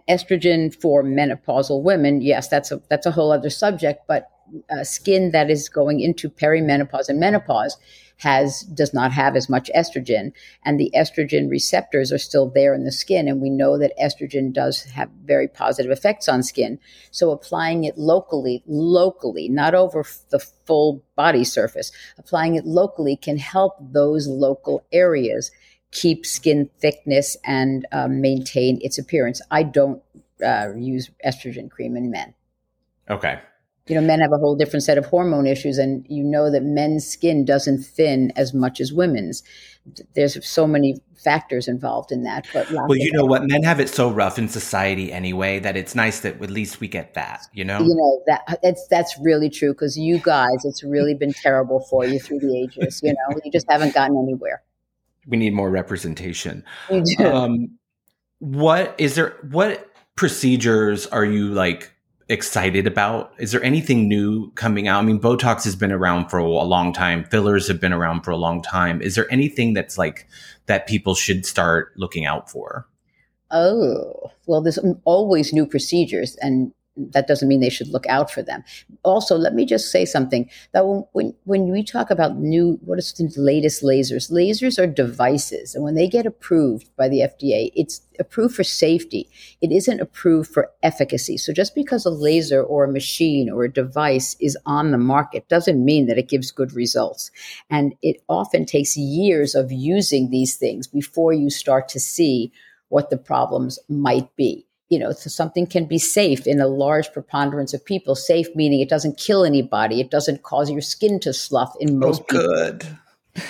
estrogen for menopausal women, yes, that's a that's a whole other subject. But uh, skin that is going into perimenopause and menopause has does not have as much estrogen, and the estrogen receptors are still there in the skin, and we know that estrogen does have very positive effects on skin. So applying it locally, locally, not over the full body surface, applying it locally can help those local areas keep skin thickness and um, maintain its appearance. I don't uh, use estrogen cream in men. Okay. You know, men have a whole different set of hormone issues, and you know that men's skin doesn't thin as much as women's. There's so many factors involved in that. But well, you know what, men have it so rough in society anyway that it's nice that at least we get that. You know, you know that that's that's really true because you guys, it's really been terrible for you through the ages. You know, you just haven't gotten anywhere we need more representation. Um, what is there? What procedures are you like excited about? Is there anything new coming out? I mean, Botox has been around for a long time. Fillers have been around for a long time. Is there anything that's like that people should start looking out for? Oh, well, there's always new procedures, and that doesn't mean they should look out for them. Also, let me just say something that when, when, we talk about new, what is the latest lasers? Lasers are devices. And when they get approved by the FDA, it's approved for safety. It isn't approved for efficacy. So just because a laser or a machine or a device is on the market doesn't mean that it gives good results. And it often takes years of using these things before you start to see what the problems might be you know, something can be safe in a large preponderance of people. Safe meaning it doesn't kill anybody, it doesn't cause your skin to slough in most oh, good. people.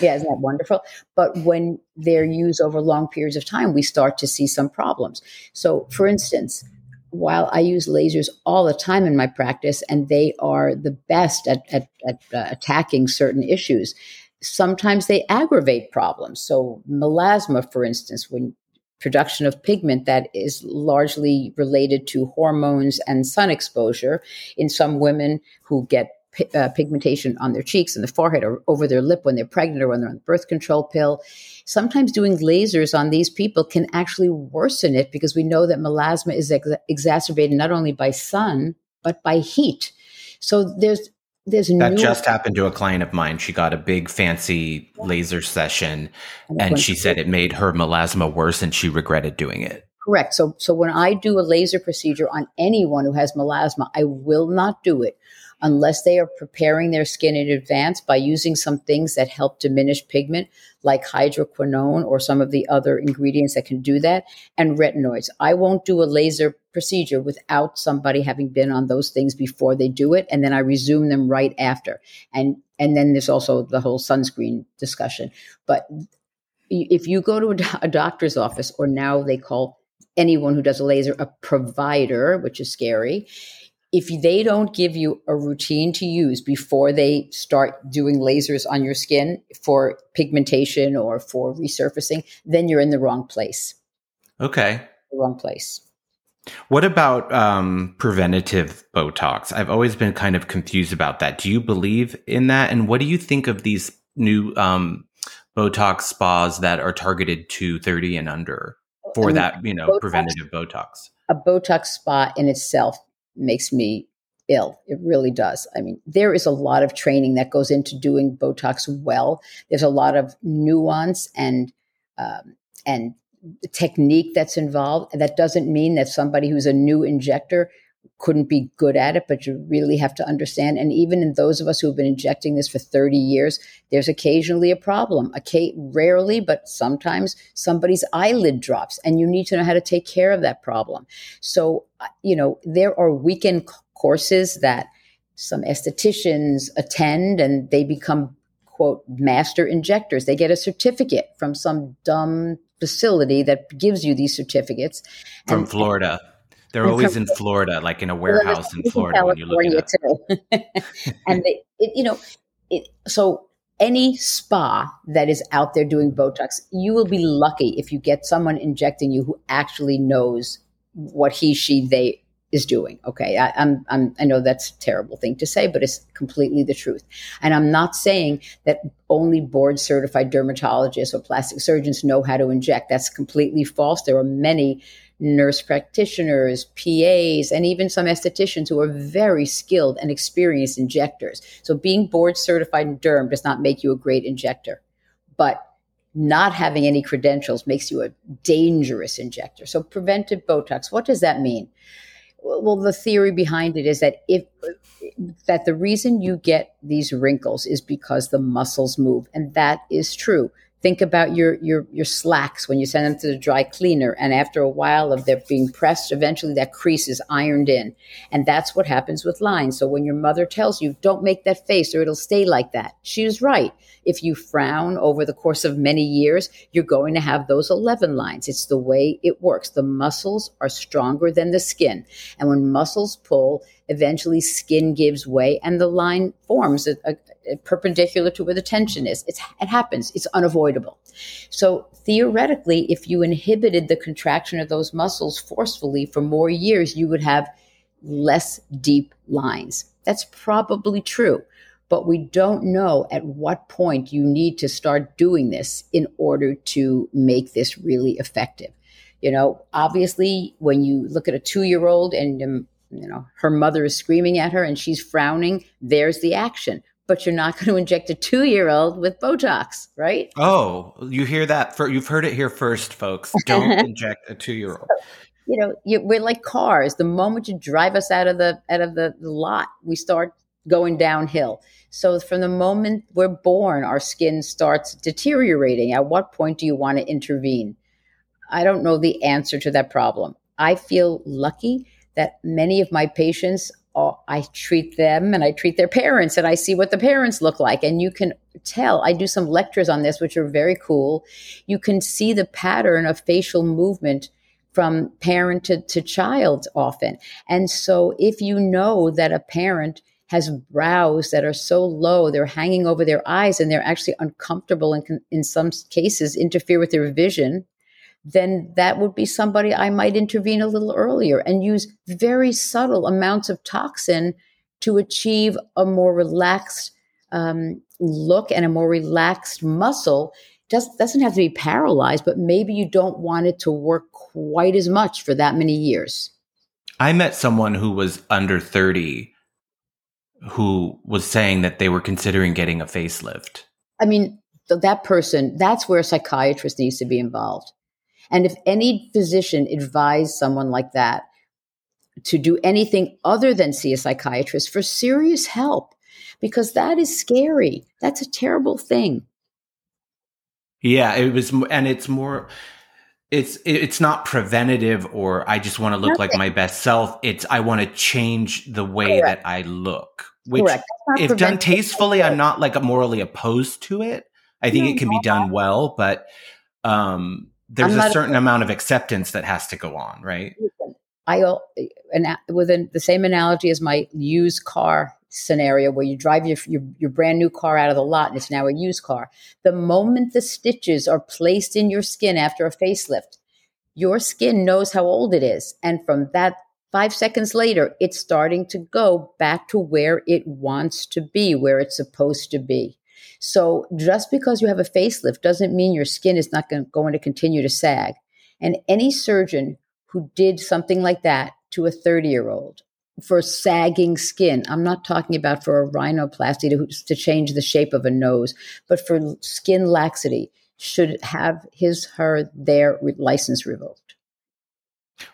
Yeah, isn't that wonderful? But when they're used over long periods of time, we start to see some problems. So, for instance, while I use lasers all the time in my practice, and they are the best at, at, at uh, attacking certain issues, sometimes they aggravate problems. So, melasma, for instance, when production of pigment that is largely related to hormones and sun exposure in some women who get uh, pigmentation on their cheeks and the forehead or over their lip when they're pregnant or when they're on the birth control pill. Sometimes doing lasers on these people can actually worsen it because we know that melasma is ex- exacerbated not only by sun but by heat. So there's there's that just happened to a client of mine. She got a big fancy laser session, and, and she said it made her melasma worse, and she regretted doing it. Correct. So, so when I do a laser procedure on anyone who has melasma, I will not do it unless they are preparing their skin in advance by using some things that help diminish pigment, like hydroquinone or some of the other ingredients that can do that, and retinoids. I won't do a laser procedure without somebody having been on those things before they do it, and then I resume them right after. And and then there's also the whole sunscreen discussion. But if you go to a, a doctor's office, or now they call anyone who does a laser a provider, which is scary if they don't give you a routine to use before they start doing lasers on your skin for pigmentation or for resurfacing, then you're in the wrong place. Okay. The wrong place. What about um, preventative Botox? I've always been kind of confused about that. Do you believe in that? And what do you think of these new um, Botox spas that are targeted to 30 and under for that, you know, Botox, preventative Botox? A Botox spa in itself makes me ill. It really does. I mean, there is a lot of training that goes into doing Botox well. There's a lot of nuance and um, and technique that's involved. That doesn't mean that somebody who's a new injector couldn't be good at it, but you really have to understand. And even in those of us who have been injecting this for 30 years, there's occasionally a problem. Okay, rarely, but sometimes somebody's eyelid drops, and you need to know how to take care of that problem. So, uh, you know, there are weekend courses that some estheticians attend and they become, quote, master injectors. They get a certificate from some dumb facility that gives you these certificates. From and, Florida. They're always in Florida, like in a warehouse in Florida when you look it up. *laughs* and they, it, you know, it, so any spa that is out there doing Botox, you will be lucky if you get someone injecting you who actually knows what he, she, they is doing. Okay, I, I'm, I'm, I know that's a terrible thing to say, but it's completely the truth. And I'm not saying that only board certified dermatologists or plastic surgeons know how to inject. That's completely false. There are many nurse practitioners, PAs, and even some estheticians who are very skilled and experienced injectors. So being board certified in derm does not make you a great injector, but not having any credentials makes you a dangerous injector. So preventive Botox, what does that mean? Well, the theory behind it is that if that the reason you get these wrinkles is because the muscles move, and that is true. Think about your your your slacks when you send them to the dry cleaner, and after a while of them being pressed, eventually that crease is ironed in, and that's what happens with lines. So when your mother tells you, "Don't make that face, or it'll stay like that," she is right. If you frown over the course of many years, you're going to have those eleven lines. It's the way it works. The muscles are stronger than the skin, and when muscles pull, eventually skin gives way, and the line forms. A, a, perpendicular to where the tension is. It's, it happens. It's unavoidable. So theoretically, if you inhibited the contraction of those muscles forcefully for more years, you would have less deep lines. That's probably true. But we don't know at what point you need to start doing this in order to make this really effective. You know, obviously, when you look at a two year old and um, you know her mother is screaming at her and she's frowning there's the action but you're not going to inject a two year old with Botox, right? Oh, you hear that? For, you've heard it here first, folks. *laughs* Don't inject a two year old. You know, you, we're like cars. The moment you drive us out of the out of the lot, we start going downhill. So from the moment we're born, our skin starts deteriorating. At what point do you want to intervene? I don't know the answer to that problem. I feel lucky that many of my patients uh, I treat them and I treat their parents and I see what the parents look like. And you can tell. I do some lectures on this, which are very cool. You can see the pattern of facial movement from parent to, to child often. And so if you know that a parent has brows that are so low, they're hanging over their eyes and they're actually uncomfortable and can, in some cases interfere with their vision, then that would be somebody I might intervene a little earlier and use very subtle amounts of toxin to achieve a more relaxed um, look and a more relaxed muscle. Just doesn't have to be paralyzed, but maybe you don't want it to work quite as much for that many years. I met someone who was under 30 who was saying that they were considering getting a facelift. I mean, th- that person, that's where a psychiatrist needs to be involved. And if any physician advised someone like that to do anything other than see a psychiatrist for serious help, because that is scary. That's a terrible thing. Yeah, it was, and it's more, it's it's not preventative or I just want to look Nothing. like my best self. It's I want to change the way Correct. that I look. Which, if done tastefully, I'm not like morally opposed to it. I think no, it can be done well, but um, there's a certain a- amount of acceptance that has to go on, right? I and within the same analogy as my used car scenario where you drive your, your, your brand new car out of the lot and it's now a used car. The moment the stitches are placed in your skin after a facelift, your skin knows how old it is, and from that five seconds later, it's starting to go back to where it wants to be, where it's supposed to be. So just because you have a facelift doesn't mean your skin is not going to continue to sag. And any surgeon who did something like that to a 30 year old for sagging skin, I'm not talking about for a rhinoplasty to, to change the shape of a nose, but for skin laxity, should have his, her, their license revoked.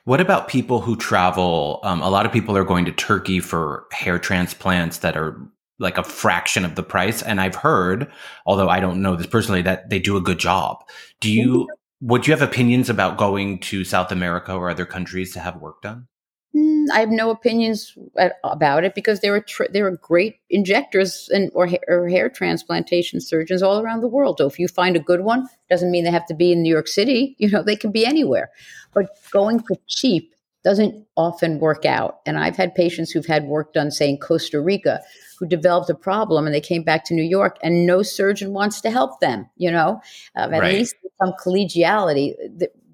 What about people who travel? Um, a lot of people are going to Turkey for hair transplants that are like a fraction of the price. And I've heard, although I don't know this personally, that they do a good job. Do you, would you have opinions about going to South America or other countries to have work done? Mm, I have no opinions at, about it because there are tr- there are great injectors and or, ha- or, hair transplantation surgeons all around the world. So if you find a good one, doesn't mean they have to be in New York City. *laughs* You know, they can be anywhere. But going for cheap doesn't often work out. And I've had patients who've had work done, say in Costa Rica, who developed a problem and they came back to New York, and no surgeon wants to help them. You know, um, at right. least some collegiality.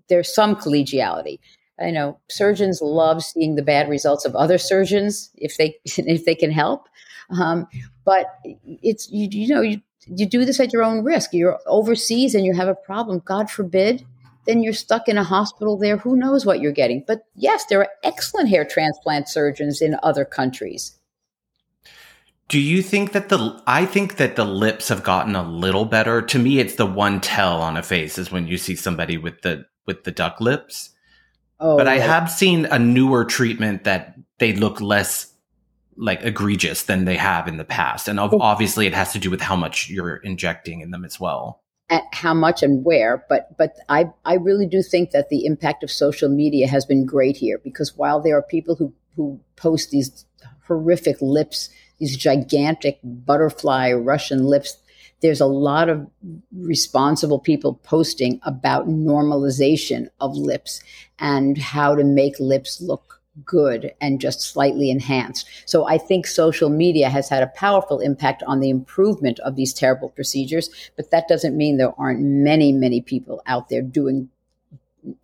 There's some collegiality I know surgeons love seeing the bad results of other surgeons if they *laughs* if they can help. Um, but it's you, you know you you do this at your own risk. You're overseas and you have a problem. God forbid, then you're stuck in a hospital there. Who knows what you're getting? But yes, there are excellent hair transplant surgeons in other countries. Do you think that the I think that the lips have gotten a little better. To me, it's the one tell on a face is when you see somebody with the with the duck lips. Oh, but I have seen a newer treatment that they look less like egregious than they have in the past. And oh. obviously it has to do with how much you're injecting in them as well. At how much and where, but but I, I really do think that the impact of social media has been great here because while there are people who, who post these horrific lips, these gigantic butterfly Russian lips there's a lot of responsible people posting about normalization of lips and how to make lips look good and just slightly enhanced. So I think social media has had a powerful impact on the improvement of these terrible procedures, but that doesn't mean there aren't many, many people out there doing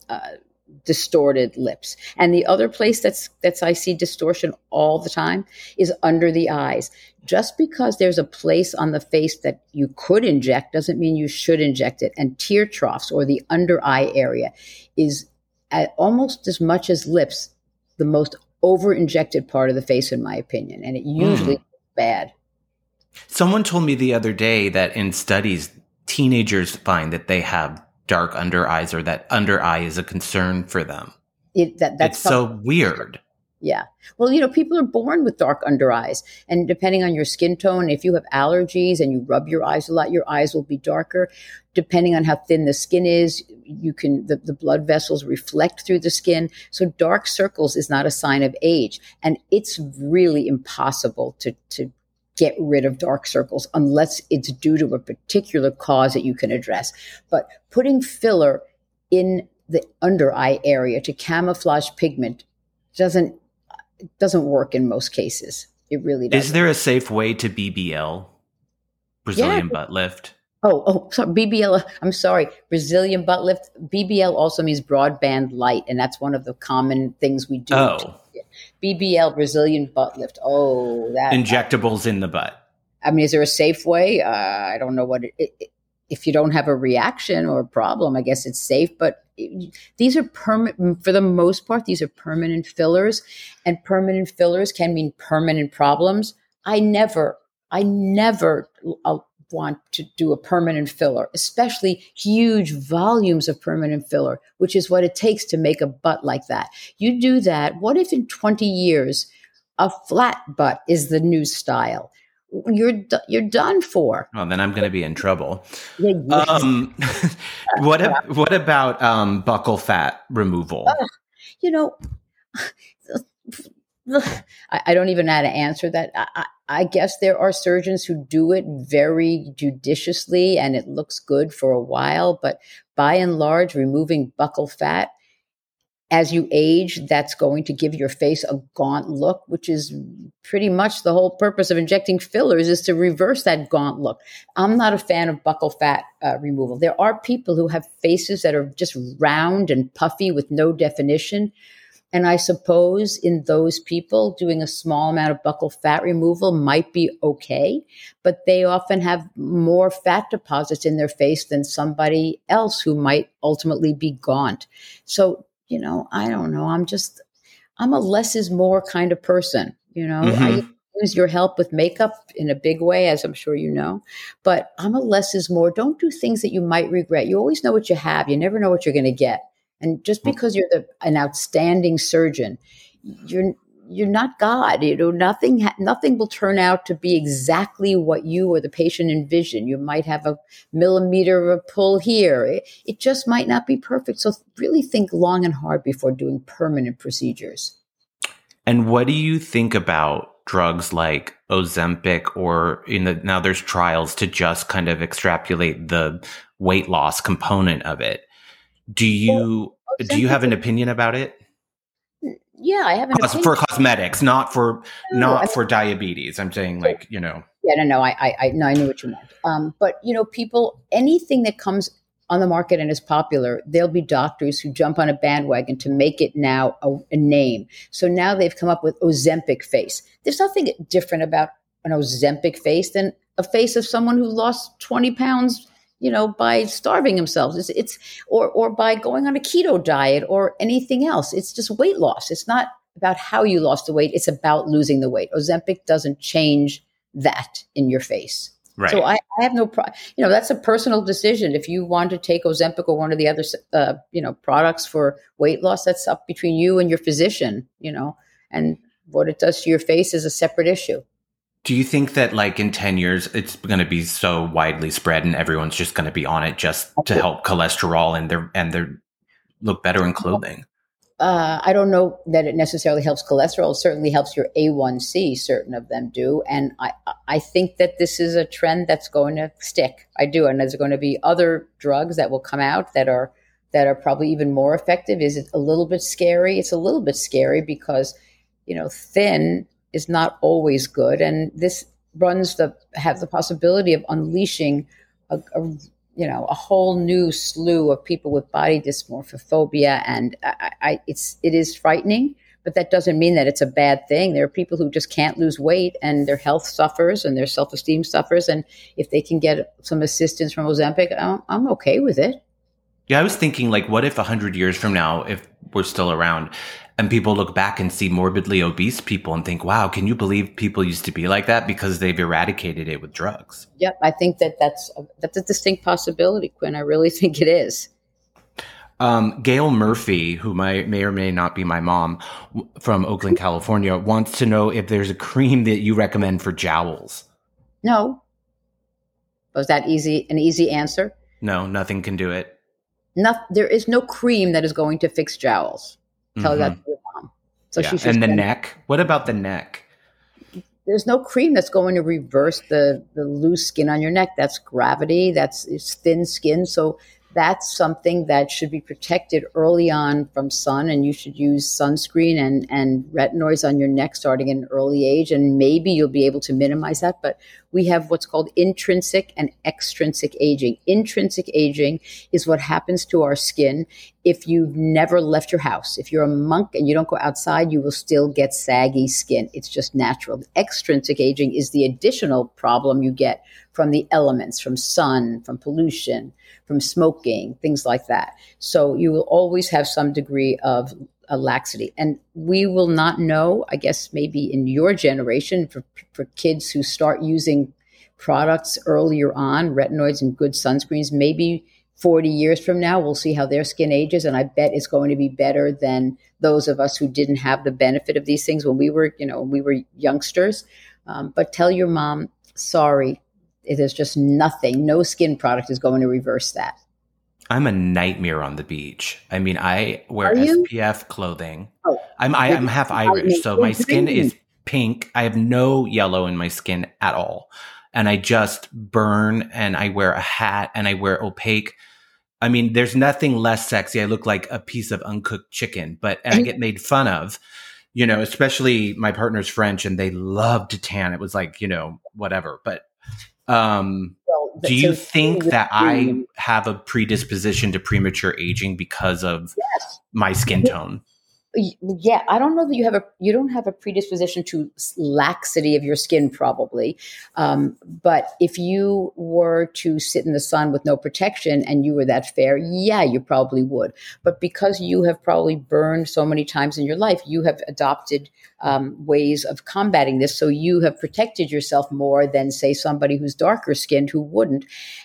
uh, distorted lips. And the other place that's that's I see distortion all the time is under the eyes. Just because there's a place on the face that you could inject doesn't mean you should inject it. And tear troughs or the under eye area is almost as much as lips the most over injected part of the face in my opinion and it usually mm. bad. Someone told me the other day that in studies teenagers find that they have dark under eyes or that under eye is a concern for them. It, that, that's so weird. Yeah. Well, you know, people are born with dark under eyes. And depending on your skin tone, if you have allergies and you rub your eyes a lot, your eyes will be darker. Depending on how thin the skin is, you can, the, the blood vessels reflect through the skin. So dark circles is not a sign of age. And it's really impossible to, to get rid of dark circles unless it's due to a particular cause that you can address. But putting filler in the under eye area to camouflage pigment doesn't doesn't work in most cases. It really does. Is there a safe way to BBL Brazilian yeah. butt lift? Oh, oh, sorry, BBL. I'm sorry, Brazilian butt lift. BBL also means broadband light, and that's one of the common things we do. Oh, BBL Brazilian butt lift. Oh, that injectables in the butt. I mean, is there a safe way? Uh, I don't know what it, it, if you don't have a reaction or a problem. I guess it's safe, but these are permanent for the most part. These are permanent fillers, and permanent fillers can mean permanent problems. I never, I never uh, want to do a permanent filler, especially huge volumes of permanent filler, which is what it takes to make a butt like that. You do that. What if in 20 years, a flat butt is the new style? You're you're done for. Well, then I'm going to be in trouble. um, *laughs* what what about um, buccal fat removal? Uh, you know, *laughs* I, don't even know how to answer that. I, I guess there are surgeons who do it very judiciously and it looks good for a while, but by and large, removing buccal fat as you age, that's going to give your face a gaunt look, which is pretty much the whole purpose of injecting fillers is to reverse that gaunt look. I'm not a fan of buccal fat uh, removal. There are people who have faces that are just round and puffy with no definition. And I suppose in those people, doing a small amount of buccal fat removal might be okay, but they often have more fat deposits in their face than somebody else who might ultimately be gaunt. So, you know, I don't know. I'm just, I'm a less is more kind of person. You know, mm-hmm. I use your help with makeup in a big way, as I'm sure you know, but I'm a less is more. Don't do things that you might regret. You always know what you have, you never know what you're going to get. And just hmm. because you're the, an outstanding surgeon, you're you're not God. You know, nothing nothing will turn out to be exactly what you or the patient envision. You might have a millimeter of a pull here. It, it just might not be perfect. So really think long and hard before doing permanent procedures. And what do you think about drugs like Ozempic or in the now there's trials to just kind of extrapolate the weight loss component of it? Do you do you have an opinion about it? Yeah, I have an Cos- for cosmetics, not for no, not I, for diabetes. I'm saying like you know. Yeah, no, no, I, I, I, no, I knew what you meant. Um, but you know, people, anything that comes on the market and is popular, there'll be doctors who jump on a bandwagon to make it now a, a name. So now they've come up with Ozempic face. There's nothing different about an Ozempic face than a face of someone who lost 20 pounds you know, by starving themselves. It's, it's or or by going on a keto diet or anything else. It's just weight loss. It's not about how you lost the weight. It's about losing the weight. Ozempic doesn't change that in your face. Right. So I, I have no problem. You know, that's a personal decision. If you want to take Ozempic or one of the other, uh, you know, products for weight loss, that's up between you and your physician. You know, and what it does to your face is a separate issue. Do you think that like in 10 years it's going to be so widely spread and everyone's just going to be on it just to help cholesterol and their and their look better in clothing? Uh, I don't know that it necessarily helps cholesterol. It certainly helps your A1C. Certain of them do, and I I think that this is a trend that's going to stick. I do, and there's going to be other drugs that will come out that are that are probably even more effective. Is it a little bit scary? It's a little bit scary because you know thin is not always good, and this runs the have the possibility of unleashing a, a you know a whole new slew of people with body dysmorphophobia, and I, I, it's it is frightening. But that doesn't mean that it's a bad thing. There are people who just can't lose weight, and their health suffers, and their self esteem suffers. And if they can get some assistance from Ozempic, I'm, I'm okay with it. Yeah, I was thinking, like, what if a hundred years from now, if we're still around, and people look back and see morbidly obese people and think, "Wow, can you believe people used to be like that?" Because they've eradicated it with drugs. Yep, I think that that's a, that's a distinct possibility, Quinn. I really *laughs* think it is. Um, Gail Murphy, who may, may or may not be my mom from Oakland, California, wants to know if there's a cream that you recommend for jowls. No. Was that easy? An easy answer? No, nothing can do it. No, there is no cream that is going to fix jowls. Tell mm-hmm. that to your mom. So yeah. she and the neck. What about the neck? there's no cream that's going to reverse the the loose skin on your neck. That's gravity. That's it's thin skin. So that's something that should be protected early on from sun and you should use sunscreen and, and retinoids on your neck starting at an early age and maybe you'll be able to minimize that but we have what's called intrinsic and extrinsic aging. Intrinsic aging is what happens to our skin if you've never left your house. If you're a monk and you don't go outside you will still get saggy skin. It's just natural. Extrinsic aging is the additional problem you get from the elements from sun from pollution from smoking, things like that. So you will always have some degree of a laxity. And we will not know, I guess, maybe in your generation, for, for kids who start using products earlier on, retinoids and good sunscreens, maybe 40 years from now, we'll see how their skin ages. And I bet it's going to be better than those of us who didn't have the benefit of these things when we were, you know, we were youngsters. Um, but tell your mom, sorry, there's just nothing. No skin product is going to reverse that. I'm a nightmare on the beach. I mean, I wear SPF clothing. Oh, I'm I, am half Irish, so my skin is pink. I have no yellow in my skin at all, and I just burn. And I wear a hat, and I wear opaque. I mean, there's nothing less sexy. I look like a piece of uncooked chicken, but and I get made fun of. You know, especially my partner's French, and they love to tan. It was like you know whatever, but um, well, do you think that I have a predisposition to premature aging because of yes. my skin tone? yeah i don't know that you have a you don't have a predisposition to laxity of your skin probably um, but if you were to sit in the sun with no protection and you were that fair yeah you probably would but because you have probably burned so many times in your life you have adopted um, ways of combating this so you have protected yourself more than say somebody who's darker skinned who wouldn't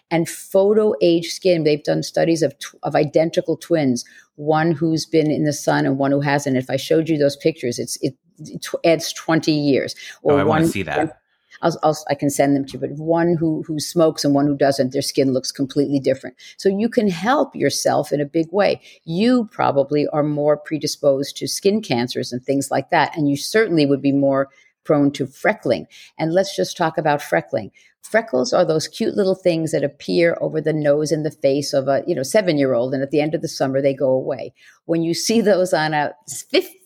and photo age skin they've done studies of, of identical twins one who's been in the sun and one who hasn't. If I showed you those pictures, it's it, it adds twenty years. Or oh, I want to see that. I'll, I'll, i can send them to you, but one who who smokes and one who doesn't, their skin looks completely different. So you can help yourself in a big way. You probably are more predisposed to skin cancers and things like that, and you certainly would be more prone to freckling. And let's just talk about freckling. Freckles are those cute little things that appear over the nose and the face of a, you know, seven year old. And at the end of the summer, they go away. When you see those on a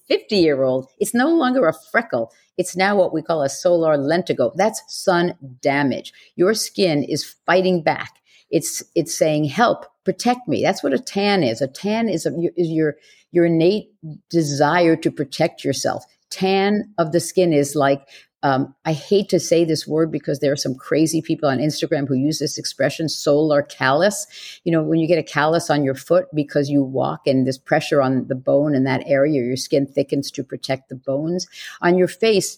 50 year old, it's no longer a freckle. It's now what we call a solar lentigo. That's sun damage. Your skin is fighting back. It's, it's saying, help, protect me. That's what a tan is. A tan is, a, is your, your innate desire to protect yourself tan of the skin is like um, I hate to say this word because there are some crazy people on Instagram who use this expression, solar callus. You know, when you get a callus on your foot because you walk and there's pressure on the bone in that area, your skin thickens to protect the bones. On your face,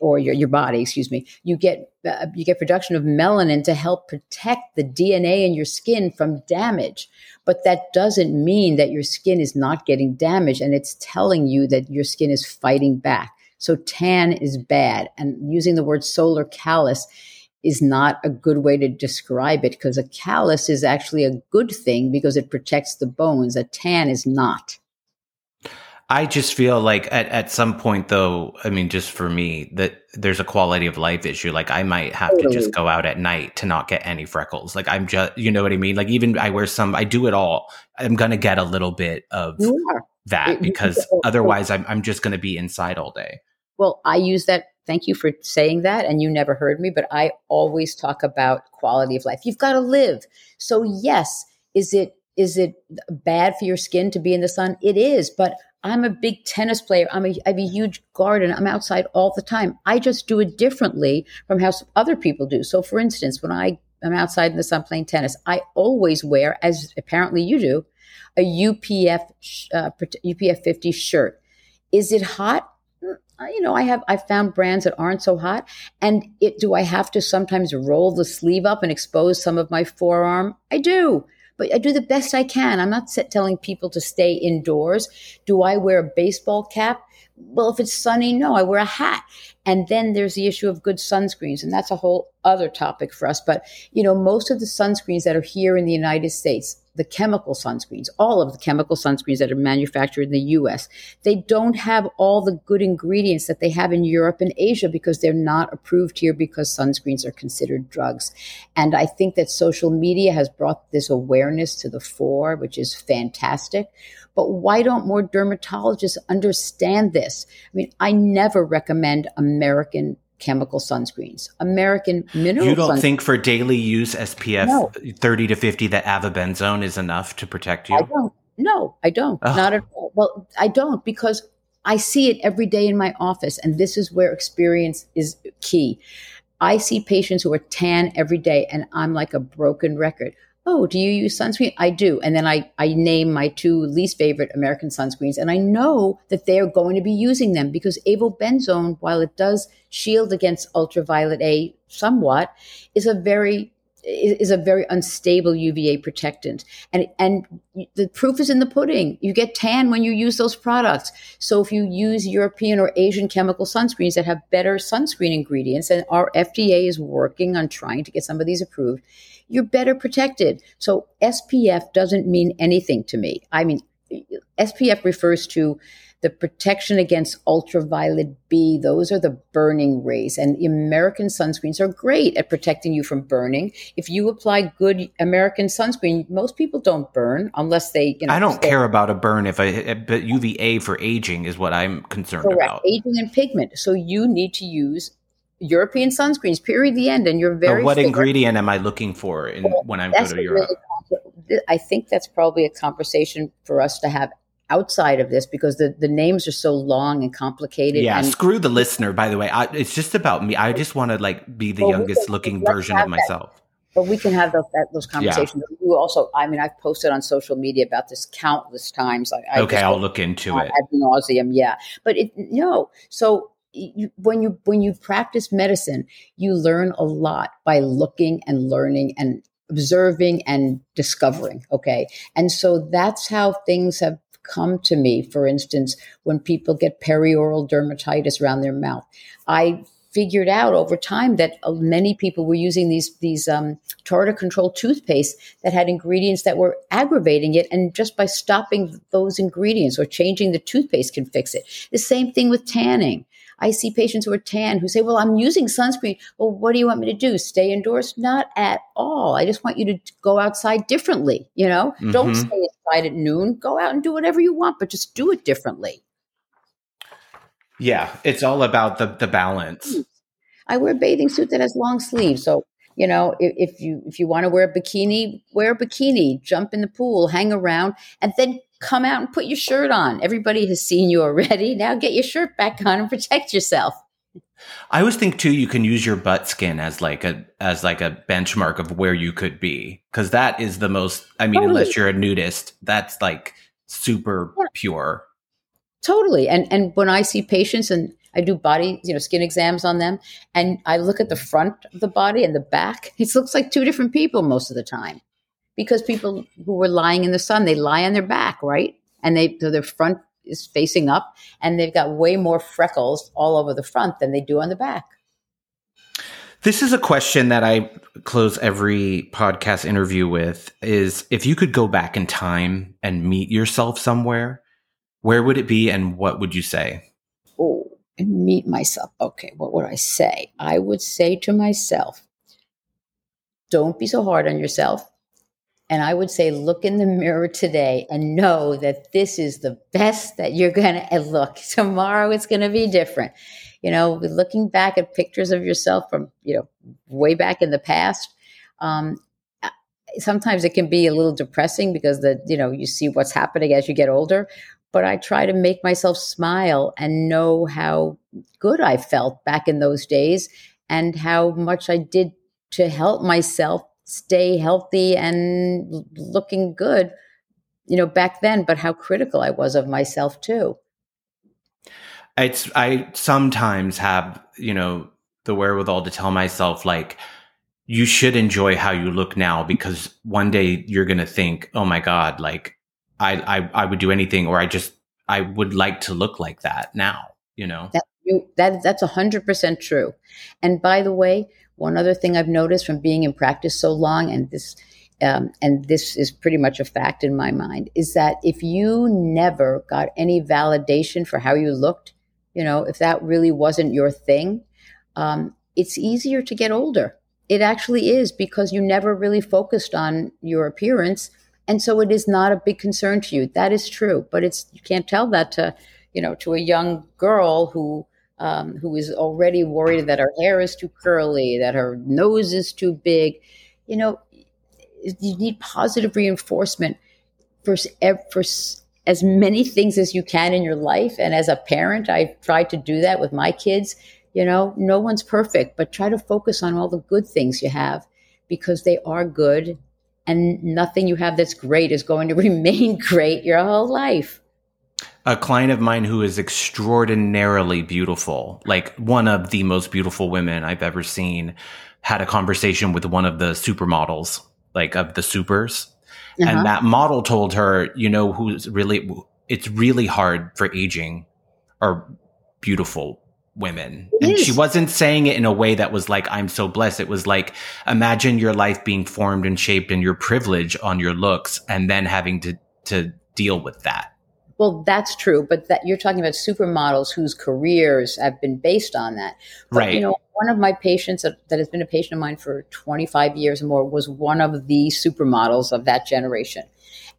or your, your body, excuse me, you get uh, you get production of melanin to help protect the DNA in your skin from damage. But that doesn't mean that your skin is not getting damaged, and it's telling you that your skin is fighting back. So tan is bad. And using the word solar callus is not a good way to describe it because a callus is actually a good thing because it protects the bones. A tan is not. I just feel like at, at some point though, I mean, just for me, that there's a quality of life issue. Like I might have totally. to just go out at night to not get any freckles. Like I'm just, you know what I mean? Like even I wear some, I do it all. I'm going to get a little bit of that because otherwise I'm, I'm just going to be inside all day. Well, I use that. Thank you for saying that. And you never heard me, but I always talk about quality of life. You've got to live. So yes, is it is it bad for your skin to be in the sun? It is, but I'm a big tennis player. I'm a, I have a huge garden. I'm outside all the time. I just do it differently from how other people do. So, for instance, when I am outside in the sun playing tennis, I always wear, as apparently you do, a UPF uh, UPF 50 shirt. Is it hot? You know, I have I found brands that aren't so hot. And it do I have to sometimes roll the sleeve up and expose some of my forearm? I do. But I do the best I can. I'm not telling people to stay indoors. Do I wear a baseball cap? Well, if it's sunny, no, I wear a hat. And then there's the issue of good sunscreens, and that's a whole other topic for us. But, you know, most of the sunscreens that are here in the United States, the chemical sunscreens, all of the chemical sunscreens that are manufactured in the US, they don't have all the good ingredients that they have in Europe and Asia because they're not approved here because sunscreens are considered drugs. And I think that social media has brought this awareness to the fore, which is fantastic. But why don't more dermatologists understand this? I mean, I never recommend American chemical sunscreens. American mineral. You don't think for daily use SPF no. 30 to 50 that avobenzone is enough to protect you? I don't. No, I don't. Not at all. Well, I don't because I see it every day in my office, and this is where experience is key. I see patients who are tan every day, and I'm like a broken record oh, do you use sunscreen? I do. And then I, I name my two least favorite American sunscreens. And I know that they are going to be using them because avobenzone, while it does shield against ultraviolet A somewhat, is a very is a very unstable UVA protectant. And, and the proof is in the pudding. You get tan when you use those products. So if you use European or Asian chemical sunscreens that have better sunscreen ingredients, and our FDA is working on trying to get some of these approved, you're better protected. So SPF doesn't mean anything to me. I mean, SPF refers to the protection against ultraviolet B. Those are the burning rays. And American sunscreens are great at protecting you from burning. If you apply good American sunscreen, most people don't burn unless they, you know. I don't stay. care about a burn if I, but UVA for aging is what I'm concerned Correct. about. Aging and pigment. So you need to use European sunscreens, period, the end. And you're very. But what ingredient am I looking for in, well, when I go to Europe? Really, I think that's probably a conversation for us to have outside of this because the, the names are so long and complicated. Yeah, and, screw the listener, by the way. I, it's just about me. I just want to like be the well, youngest can, looking version of myself. That. But we can have those, that, those conversations. Yeah. You also, I mean, I've posted on social media about this countless times. I, I okay, I'll look into it. Ad nauseum, yeah. But it, no, so you, when you when you practice medicine, you learn a lot by looking and learning and observing and discovering. Okay, and so that's how things have come to me. For instance, when people get perioral dermatitis around their mouth, I figured out over time that uh, many people were using these these um, tartar control toothpaste that had ingredients that were aggravating it, and just by stopping those ingredients or changing the toothpaste can fix it. The same thing with tanning. I see patients who are tan who say, Well, I'm using sunscreen. Well, what do you want me to do? Stay indoors? Not at all. I just want you to go outside differently. You know, mm-hmm. don't stay inside at noon. Go out and do whatever you want, but just do it differently. Yeah, it's all about the the balance. I wear a bathing suit that has long sleeves. So you know if, if, you if you want to wear a bikini wear a bikini jump in the pool hang around and then come out and put your shirt on. Everybody has seen you already. *laughs* Now get your shirt back on and protect yourself. I always think too you can use your butt skin as like a as like a benchmark of where you could be because that is the most I mean totally. unless you're a nudist that's like super yeah. pure. Totally. And and when I see patients and I do body, you know, skin exams on them and I look at the front of the body and the back, it looks like two different people most of the time because people who were lying in the sun, they lie on their back, right? And they so their front is facing up, and they've got way more freckles all over the front than they do on the back. This is a question that I close every podcast interview with is if you could go back in time and meet yourself somewhere, where would it be and what would you say? Oh, and meet myself. Okay, what would I say? I would say to myself, don't be so hard on yourself. And I would say, look in the mirror today and know that this is the best that you're going *laughs* to look. Tomorrow it's going to be different. You know, looking back at pictures of yourself from, you know, way back in the past, um, sometimes it can be a little depressing because the, you know, you see what's happening as you get older. But I try to make myself smile and know how good I felt back in those days and how much I did to help myself stay healthy and looking good, you know, back then, but how critical I was of myself too. It's, I sometimes have, you know, the wherewithal to tell myself, like, you should enjoy how you look now because one day you're going to think, oh my God, like, I, I, I would do anything, or I just, I would like to look like that now, you know? That, you, that, that's 100% true. And by the way, one other thing I've noticed from being in practice so long, and this, um, and this is pretty much a fact in my mind, is that if you never got any validation for how you looked, you know, if that really wasn't your thing, um, it's easier to get older. It actually is because you never really focused on your appearance. And so it is not a big concern to you. That is true. But it's, you can't tell that to, you know, to a young girl who, um, who is already worried that her hair is too curly, that her nose is too big. You know, you need positive reinforcement for, for as many things as you can in your life. And as a parent, I tried to do that with my kids. You know, no one's perfect, but try to focus on all the good things you have because they are good and nothing you have that's great is going to *laughs* remain great your whole life. A client of mine who is extraordinarily beautiful, like one of the most beautiful women I've ever seen, had a conversation with one of the supermodels, like of the supers. Uh-huh. And that model told her, you know, who's really, it's really hard for aging or beautiful women. It and is. she wasn't saying it in a way that was like, I'm so blessed. It was like, imagine your life being formed and shaped and your privilege on your looks and then having to, to deal with that. Well, that's true, but that you're talking about supermodels whose careers have been based on that. But, right. You know, one of my patients that, that has been a patient of mine for 25 years or more was one of the supermodels of that generation.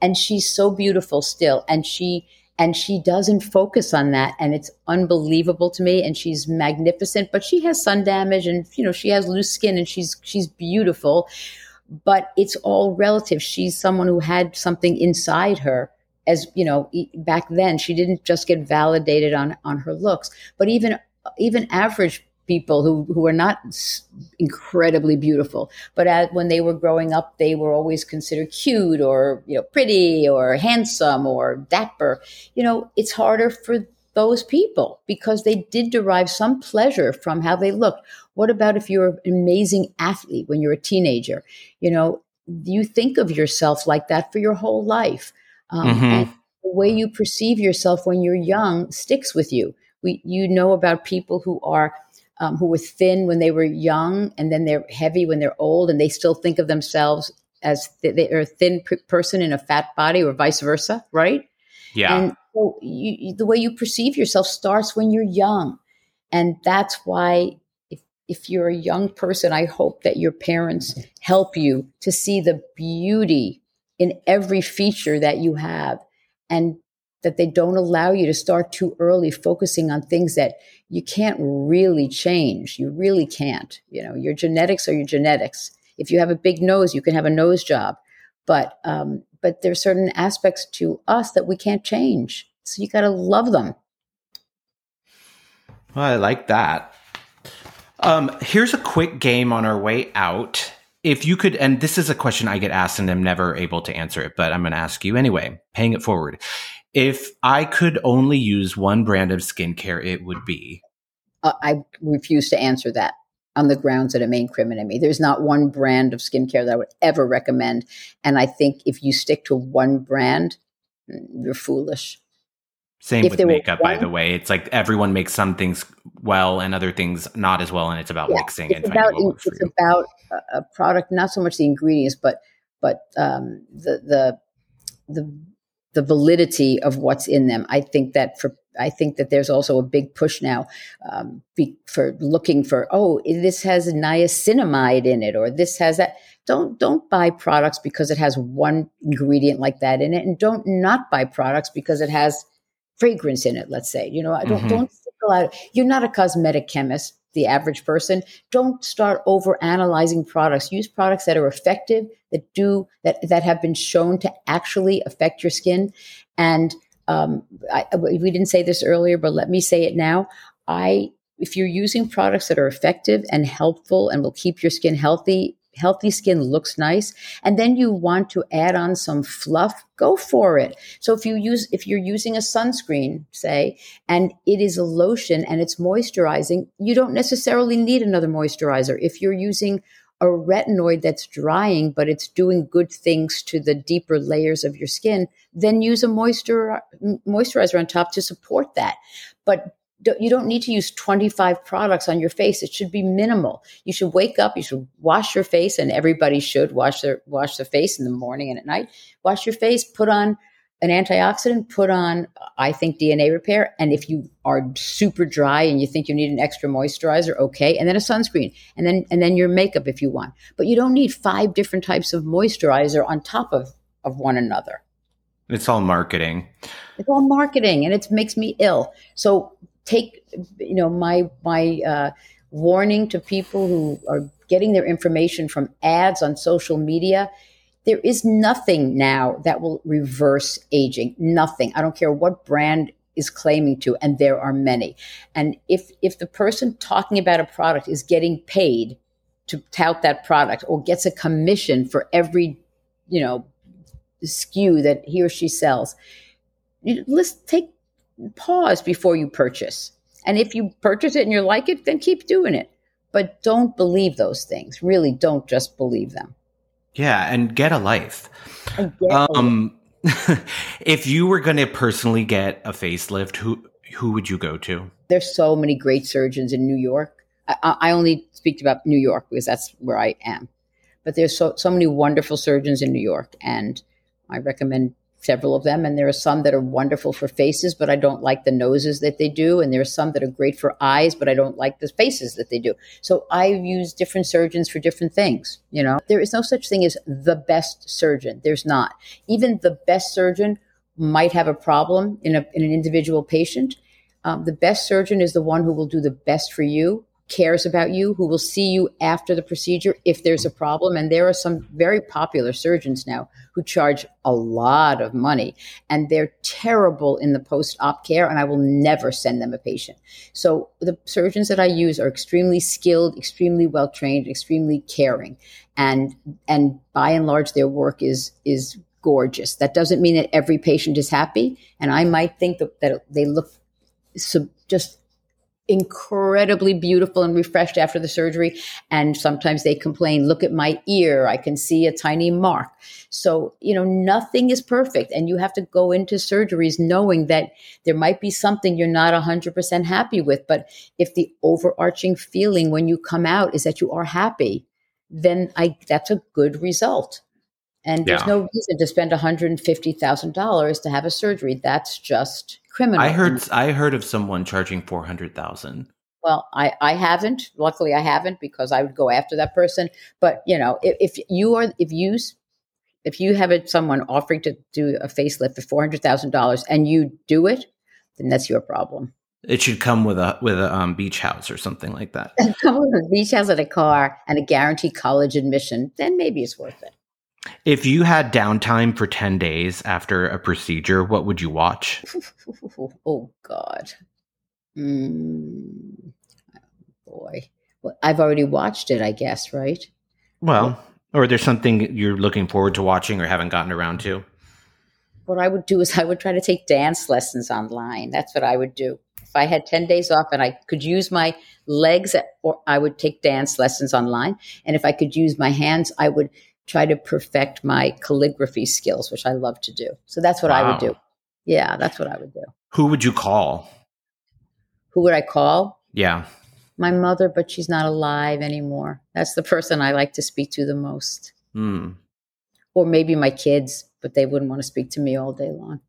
And she's so beautiful still. And she, and she doesn't focus on that and it's unbelievable to me and she's magnificent but she has sun damage and you know she has loose skin and she's she's beautiful but it's all relative she's someone who had something inside her as you know back then she didn't just get validated on on her looks but even even average people who, who are not incredibly beautiful, but when they were growing up, they were always considered cute or, you know, pretty or handsome or dapper. You know, it's harder for those people because they did derive some pleasure from how they looked. What about if you're an amazing athlete when you're a teenager? You know, you think of yourself like that for your whole life. Um, mm-hmm. And the way you perceive yourself when you're young sticks with you. We, you know about people who are um, who were thin when they were young and then they're heavy when they're old and they still think of themselves as th- they're a thin p- person in a fat body or vice versa, right? Yeah. And so you, the way you perceive yourself starts when you're young. And that's why if, if you're a young person, I hope that your parents help you to see the beauty in every feature that you have and that they don't allow you to start too early focusing on things that you can't really change. You really can't. You know, your genetics are your genetics. If you have a big nose, you can have a nose job, but um, but there's certain aspects to us that we can't change. So you got to love them. Well, I like that. Um, here's a quick game on our way out. If you could, and this is a question I get asked and I'm never able to answer it, but I'm going to ask you anyway, paying it forward. If I could only use one brand of skincare, it would be. Uh, I refuse to answer that on the grounds that it may incriminate me. There's not one brand of skincare that I would ever recommend. And I think if you stick to one brand, mm, you're foolish. Same if with makeup, by the way. It's like everyone makes some things well and other things not as well, and it's about yeah, mixing it's and about, It's about a product, not so much the ingredients, but but um, the the the the validity of what's in them. I think that for I think that there's also a big push now um, be, for looking for oh this has niacinamide in it or this has that. Don't don't buy products because it has one ingredient like that in it, and don't not buy products because it has fragrance in it. Let's say you know i don't mm-hmm. don't out. You're not a cosmetic chemist the average person. Don't start over analyzing products. Use products that are effective, that do that that have been shown to actually affect your skin. And um, I, we didn't say this earlier, but let me say it now. I if you're using products that are effective and helpful and will keep your skin healthy, healthy skin looks nice and then you want to add on some fluff go for it so if you use if you're using a sunscreen say and it is a lotion and it's moisturizing you don't necessarily need another moisturizer if you're using a retinoid that's drying, but it's doing good things to the deeper layers of your skin, then use a moisturizer on top to support that. But you don't need to use 25 products on your face. It should be minimal. You should wake up, you should wash your face, and everybody should wash their wash their face in the morning and at night. Wash your face, put on an antioxidant, put on, I think, DNA repair. And if you are super dry and you think you need an extra moisturizer, okay. And then a sunscreen and then, and then your makeup if you want. But you don't need five different types of moisturizer on top of, of one another. It's all marketing. It's all marketing and it makes me ill. So take, you know, my, my, uh, warning to people who are getting their information from ads on social media there is nothing now that will reverse aging. Nothing. I don't care what brand is claiming to, and there are many. And if if the person talking about a product is getting paid to tout that product or gets a commission for every, you know, SKU that he or she sells, let's take pause before you purchase. And if you purchase it and you like it, then keep doing it. But don't believe those things. Really don't just believe them. Yeah, and get a life. um, *laughs* if you were going to personally get a facelift, who who would you go to? There's so many great surgeons in New York. I, I only speak about New York because that's where I am. But there's so so many wonderful surgeons in New York, and I recommend several of them. And there are some that are wonderful for faces, but I don't like the noses that they do. And there are some that are great for eyes, but I don't like the faces that they do. So I use different surgeons for different things. You know, there is no such thing as the best surgeon. There's not. Even the best surgeon might have a problem in, a, in an individual patient. Um, the best surgeon is the one who will do the best for you cares about you, who will see you after the procedure if there's a problem. And there are some very popular surgeons now who charge a lot of money and they're terrible in the post op care. And I will never send them a patient. So the surgeons that I use are extremely skilled, extremely well trained, extremely caring. And, and by and large, their work is, is gorgeous. That doesn't mean that every patient is happy. And I might think that, that they look so just incredibly beautiful and refreshed after the surgery. And sometimes they complain, look at my ear. I can see a tiny mark. So, you know, nothing is perfect. And you have to go into surgeries knowing that there might be something you're not 100% happy with. But if the overarching feeling when you come out is that you are happy, then I, that's a good result. And there's yeah. no reason to spend $150,000 to have a surgery. That's just criminal. I heard I heard of someone charging 400,000. Well, I, I haven't. Luckily, I haven't because I would go after that person. But you know, if, if you are if you if you have a, someone offering to do a facelift for four hundred thousand dollars and you do it, then that's your problem. It should come with a with a um, beach house or something like that. *laughs* come with a beach house and a car and a guaranteed college admission. Then maybe it's worth it. If you had downtime for 10 days after a procedure, what would you watch? *laughs* oh, God. Mm, boy. Well, I've already watched it, I guess, right? Well, or there's something you're looking forward to watching or haven't gotten around to? What I would do is I would try to take dance lessons online. That's what I would do. If I had 10 days off and I could use my legs, or I would take dance lessons online. And if I could use my hands, I would – try to perfect my calligraphy skills, which I love to do. So that's what wow. I would do. Yeah, that's what I would do. Who would you call? Who would I call? Yeah. My mother, but she's not alive anymore. That's the person I like to speak to the most. Mm. Or maybe my kids, but they wouldn't want to speak to me all day long.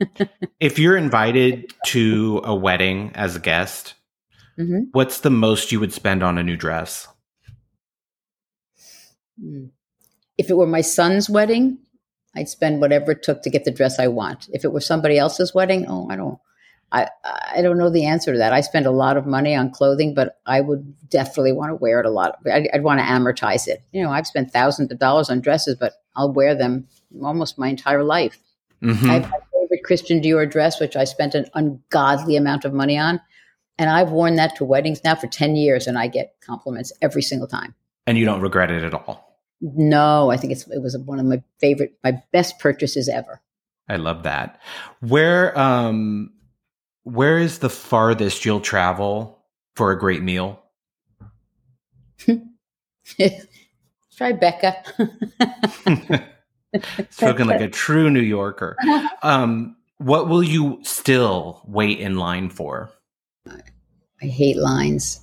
*laughs* if you're invited to a wedding as a guest, mm-hmm. what's the most you would spend on a new dress? Mm. If it were my son's wedding, I'd spend whatever it took to get the dress I want. If it were somebody else's wedding, oh, I don't, I, I don't know the answer to that. I spend a lot of money on clothing, but I would definitely want to wear it a lot. I'd, I'd want to amortize it. You know, I've spent thousands of dollars on dresses, but I'll wear them almost my entire life. Mm-hmm. I have my favorite Christian Dior dress, which I spent an ungodly amount of money on. And I've worn that to weddings now for 10 years, and I get compliments every single time. And you don't regret it at all? No, I think it's it was one of my favorite, my best purchases ever. I love that. Where, um, where is the farthest you'll travel for a great meal? *laughs* Tribeca. *laughs* Spoken like a true New Yorker. *laughs* Um, what will you still wait in line for? I hate lines.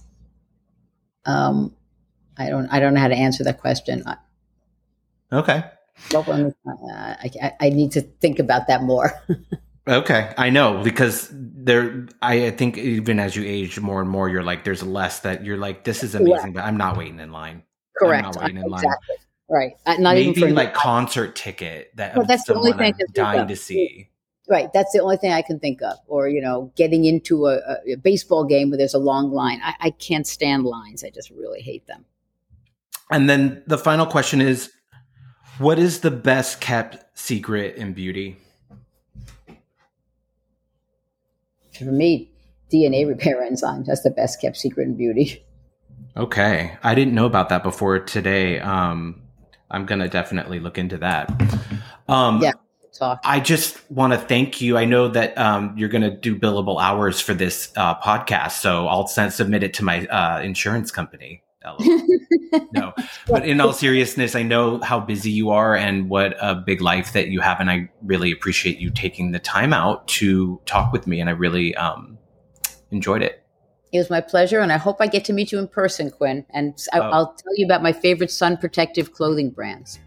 Um, I don't. I don't know how to answer that question. I, Okay. what one- uh, I, I, need to think about that more. *laughs* Okay, I know because there. I, I think even as you age more and more, you're like, there's less that you're like, this is amazing, but I'm not waiting in line. Correct. not waiting in line. exactly. Right. Uh, not even Maybe for like concert ticket that Well, that's the only thing I'm dying to see. Right. That's the only thing I can think of. Or, you know, getting into a, a- a baseball game where there's a long line. I, I can't stand lines. I just really hate them. And then the final question is, what is the best kept secret in beauty? For me, DNA repair *laughs* enzymes, that's the best kept secret in beauty. Okay, I didn't know about that before today. Um, I'm gonna definitely look into that. Um, Yeah. Talk. I just want to thank you. I know that um, you're going to do billable hours for this uh, podcast, so I'll send, submit it to my uh, insurance company. No, *laughs* but in all seriousness, I know how busy you are and what a big life that you have, and I really appreciate you taking the time out to talk with me, and I really um, enjoyed it. It was my pleasure, and I hope I get to meet you in person, Quinn. And I, Oh. I'll tell you about my favorite sun protective clothing brands.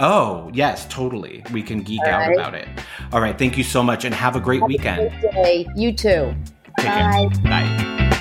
Oh, yes, totally. We can geek All out right. about it. All right, thank you so much, and have a great Have a weekend. day. You too. Take care. Bye. Bye.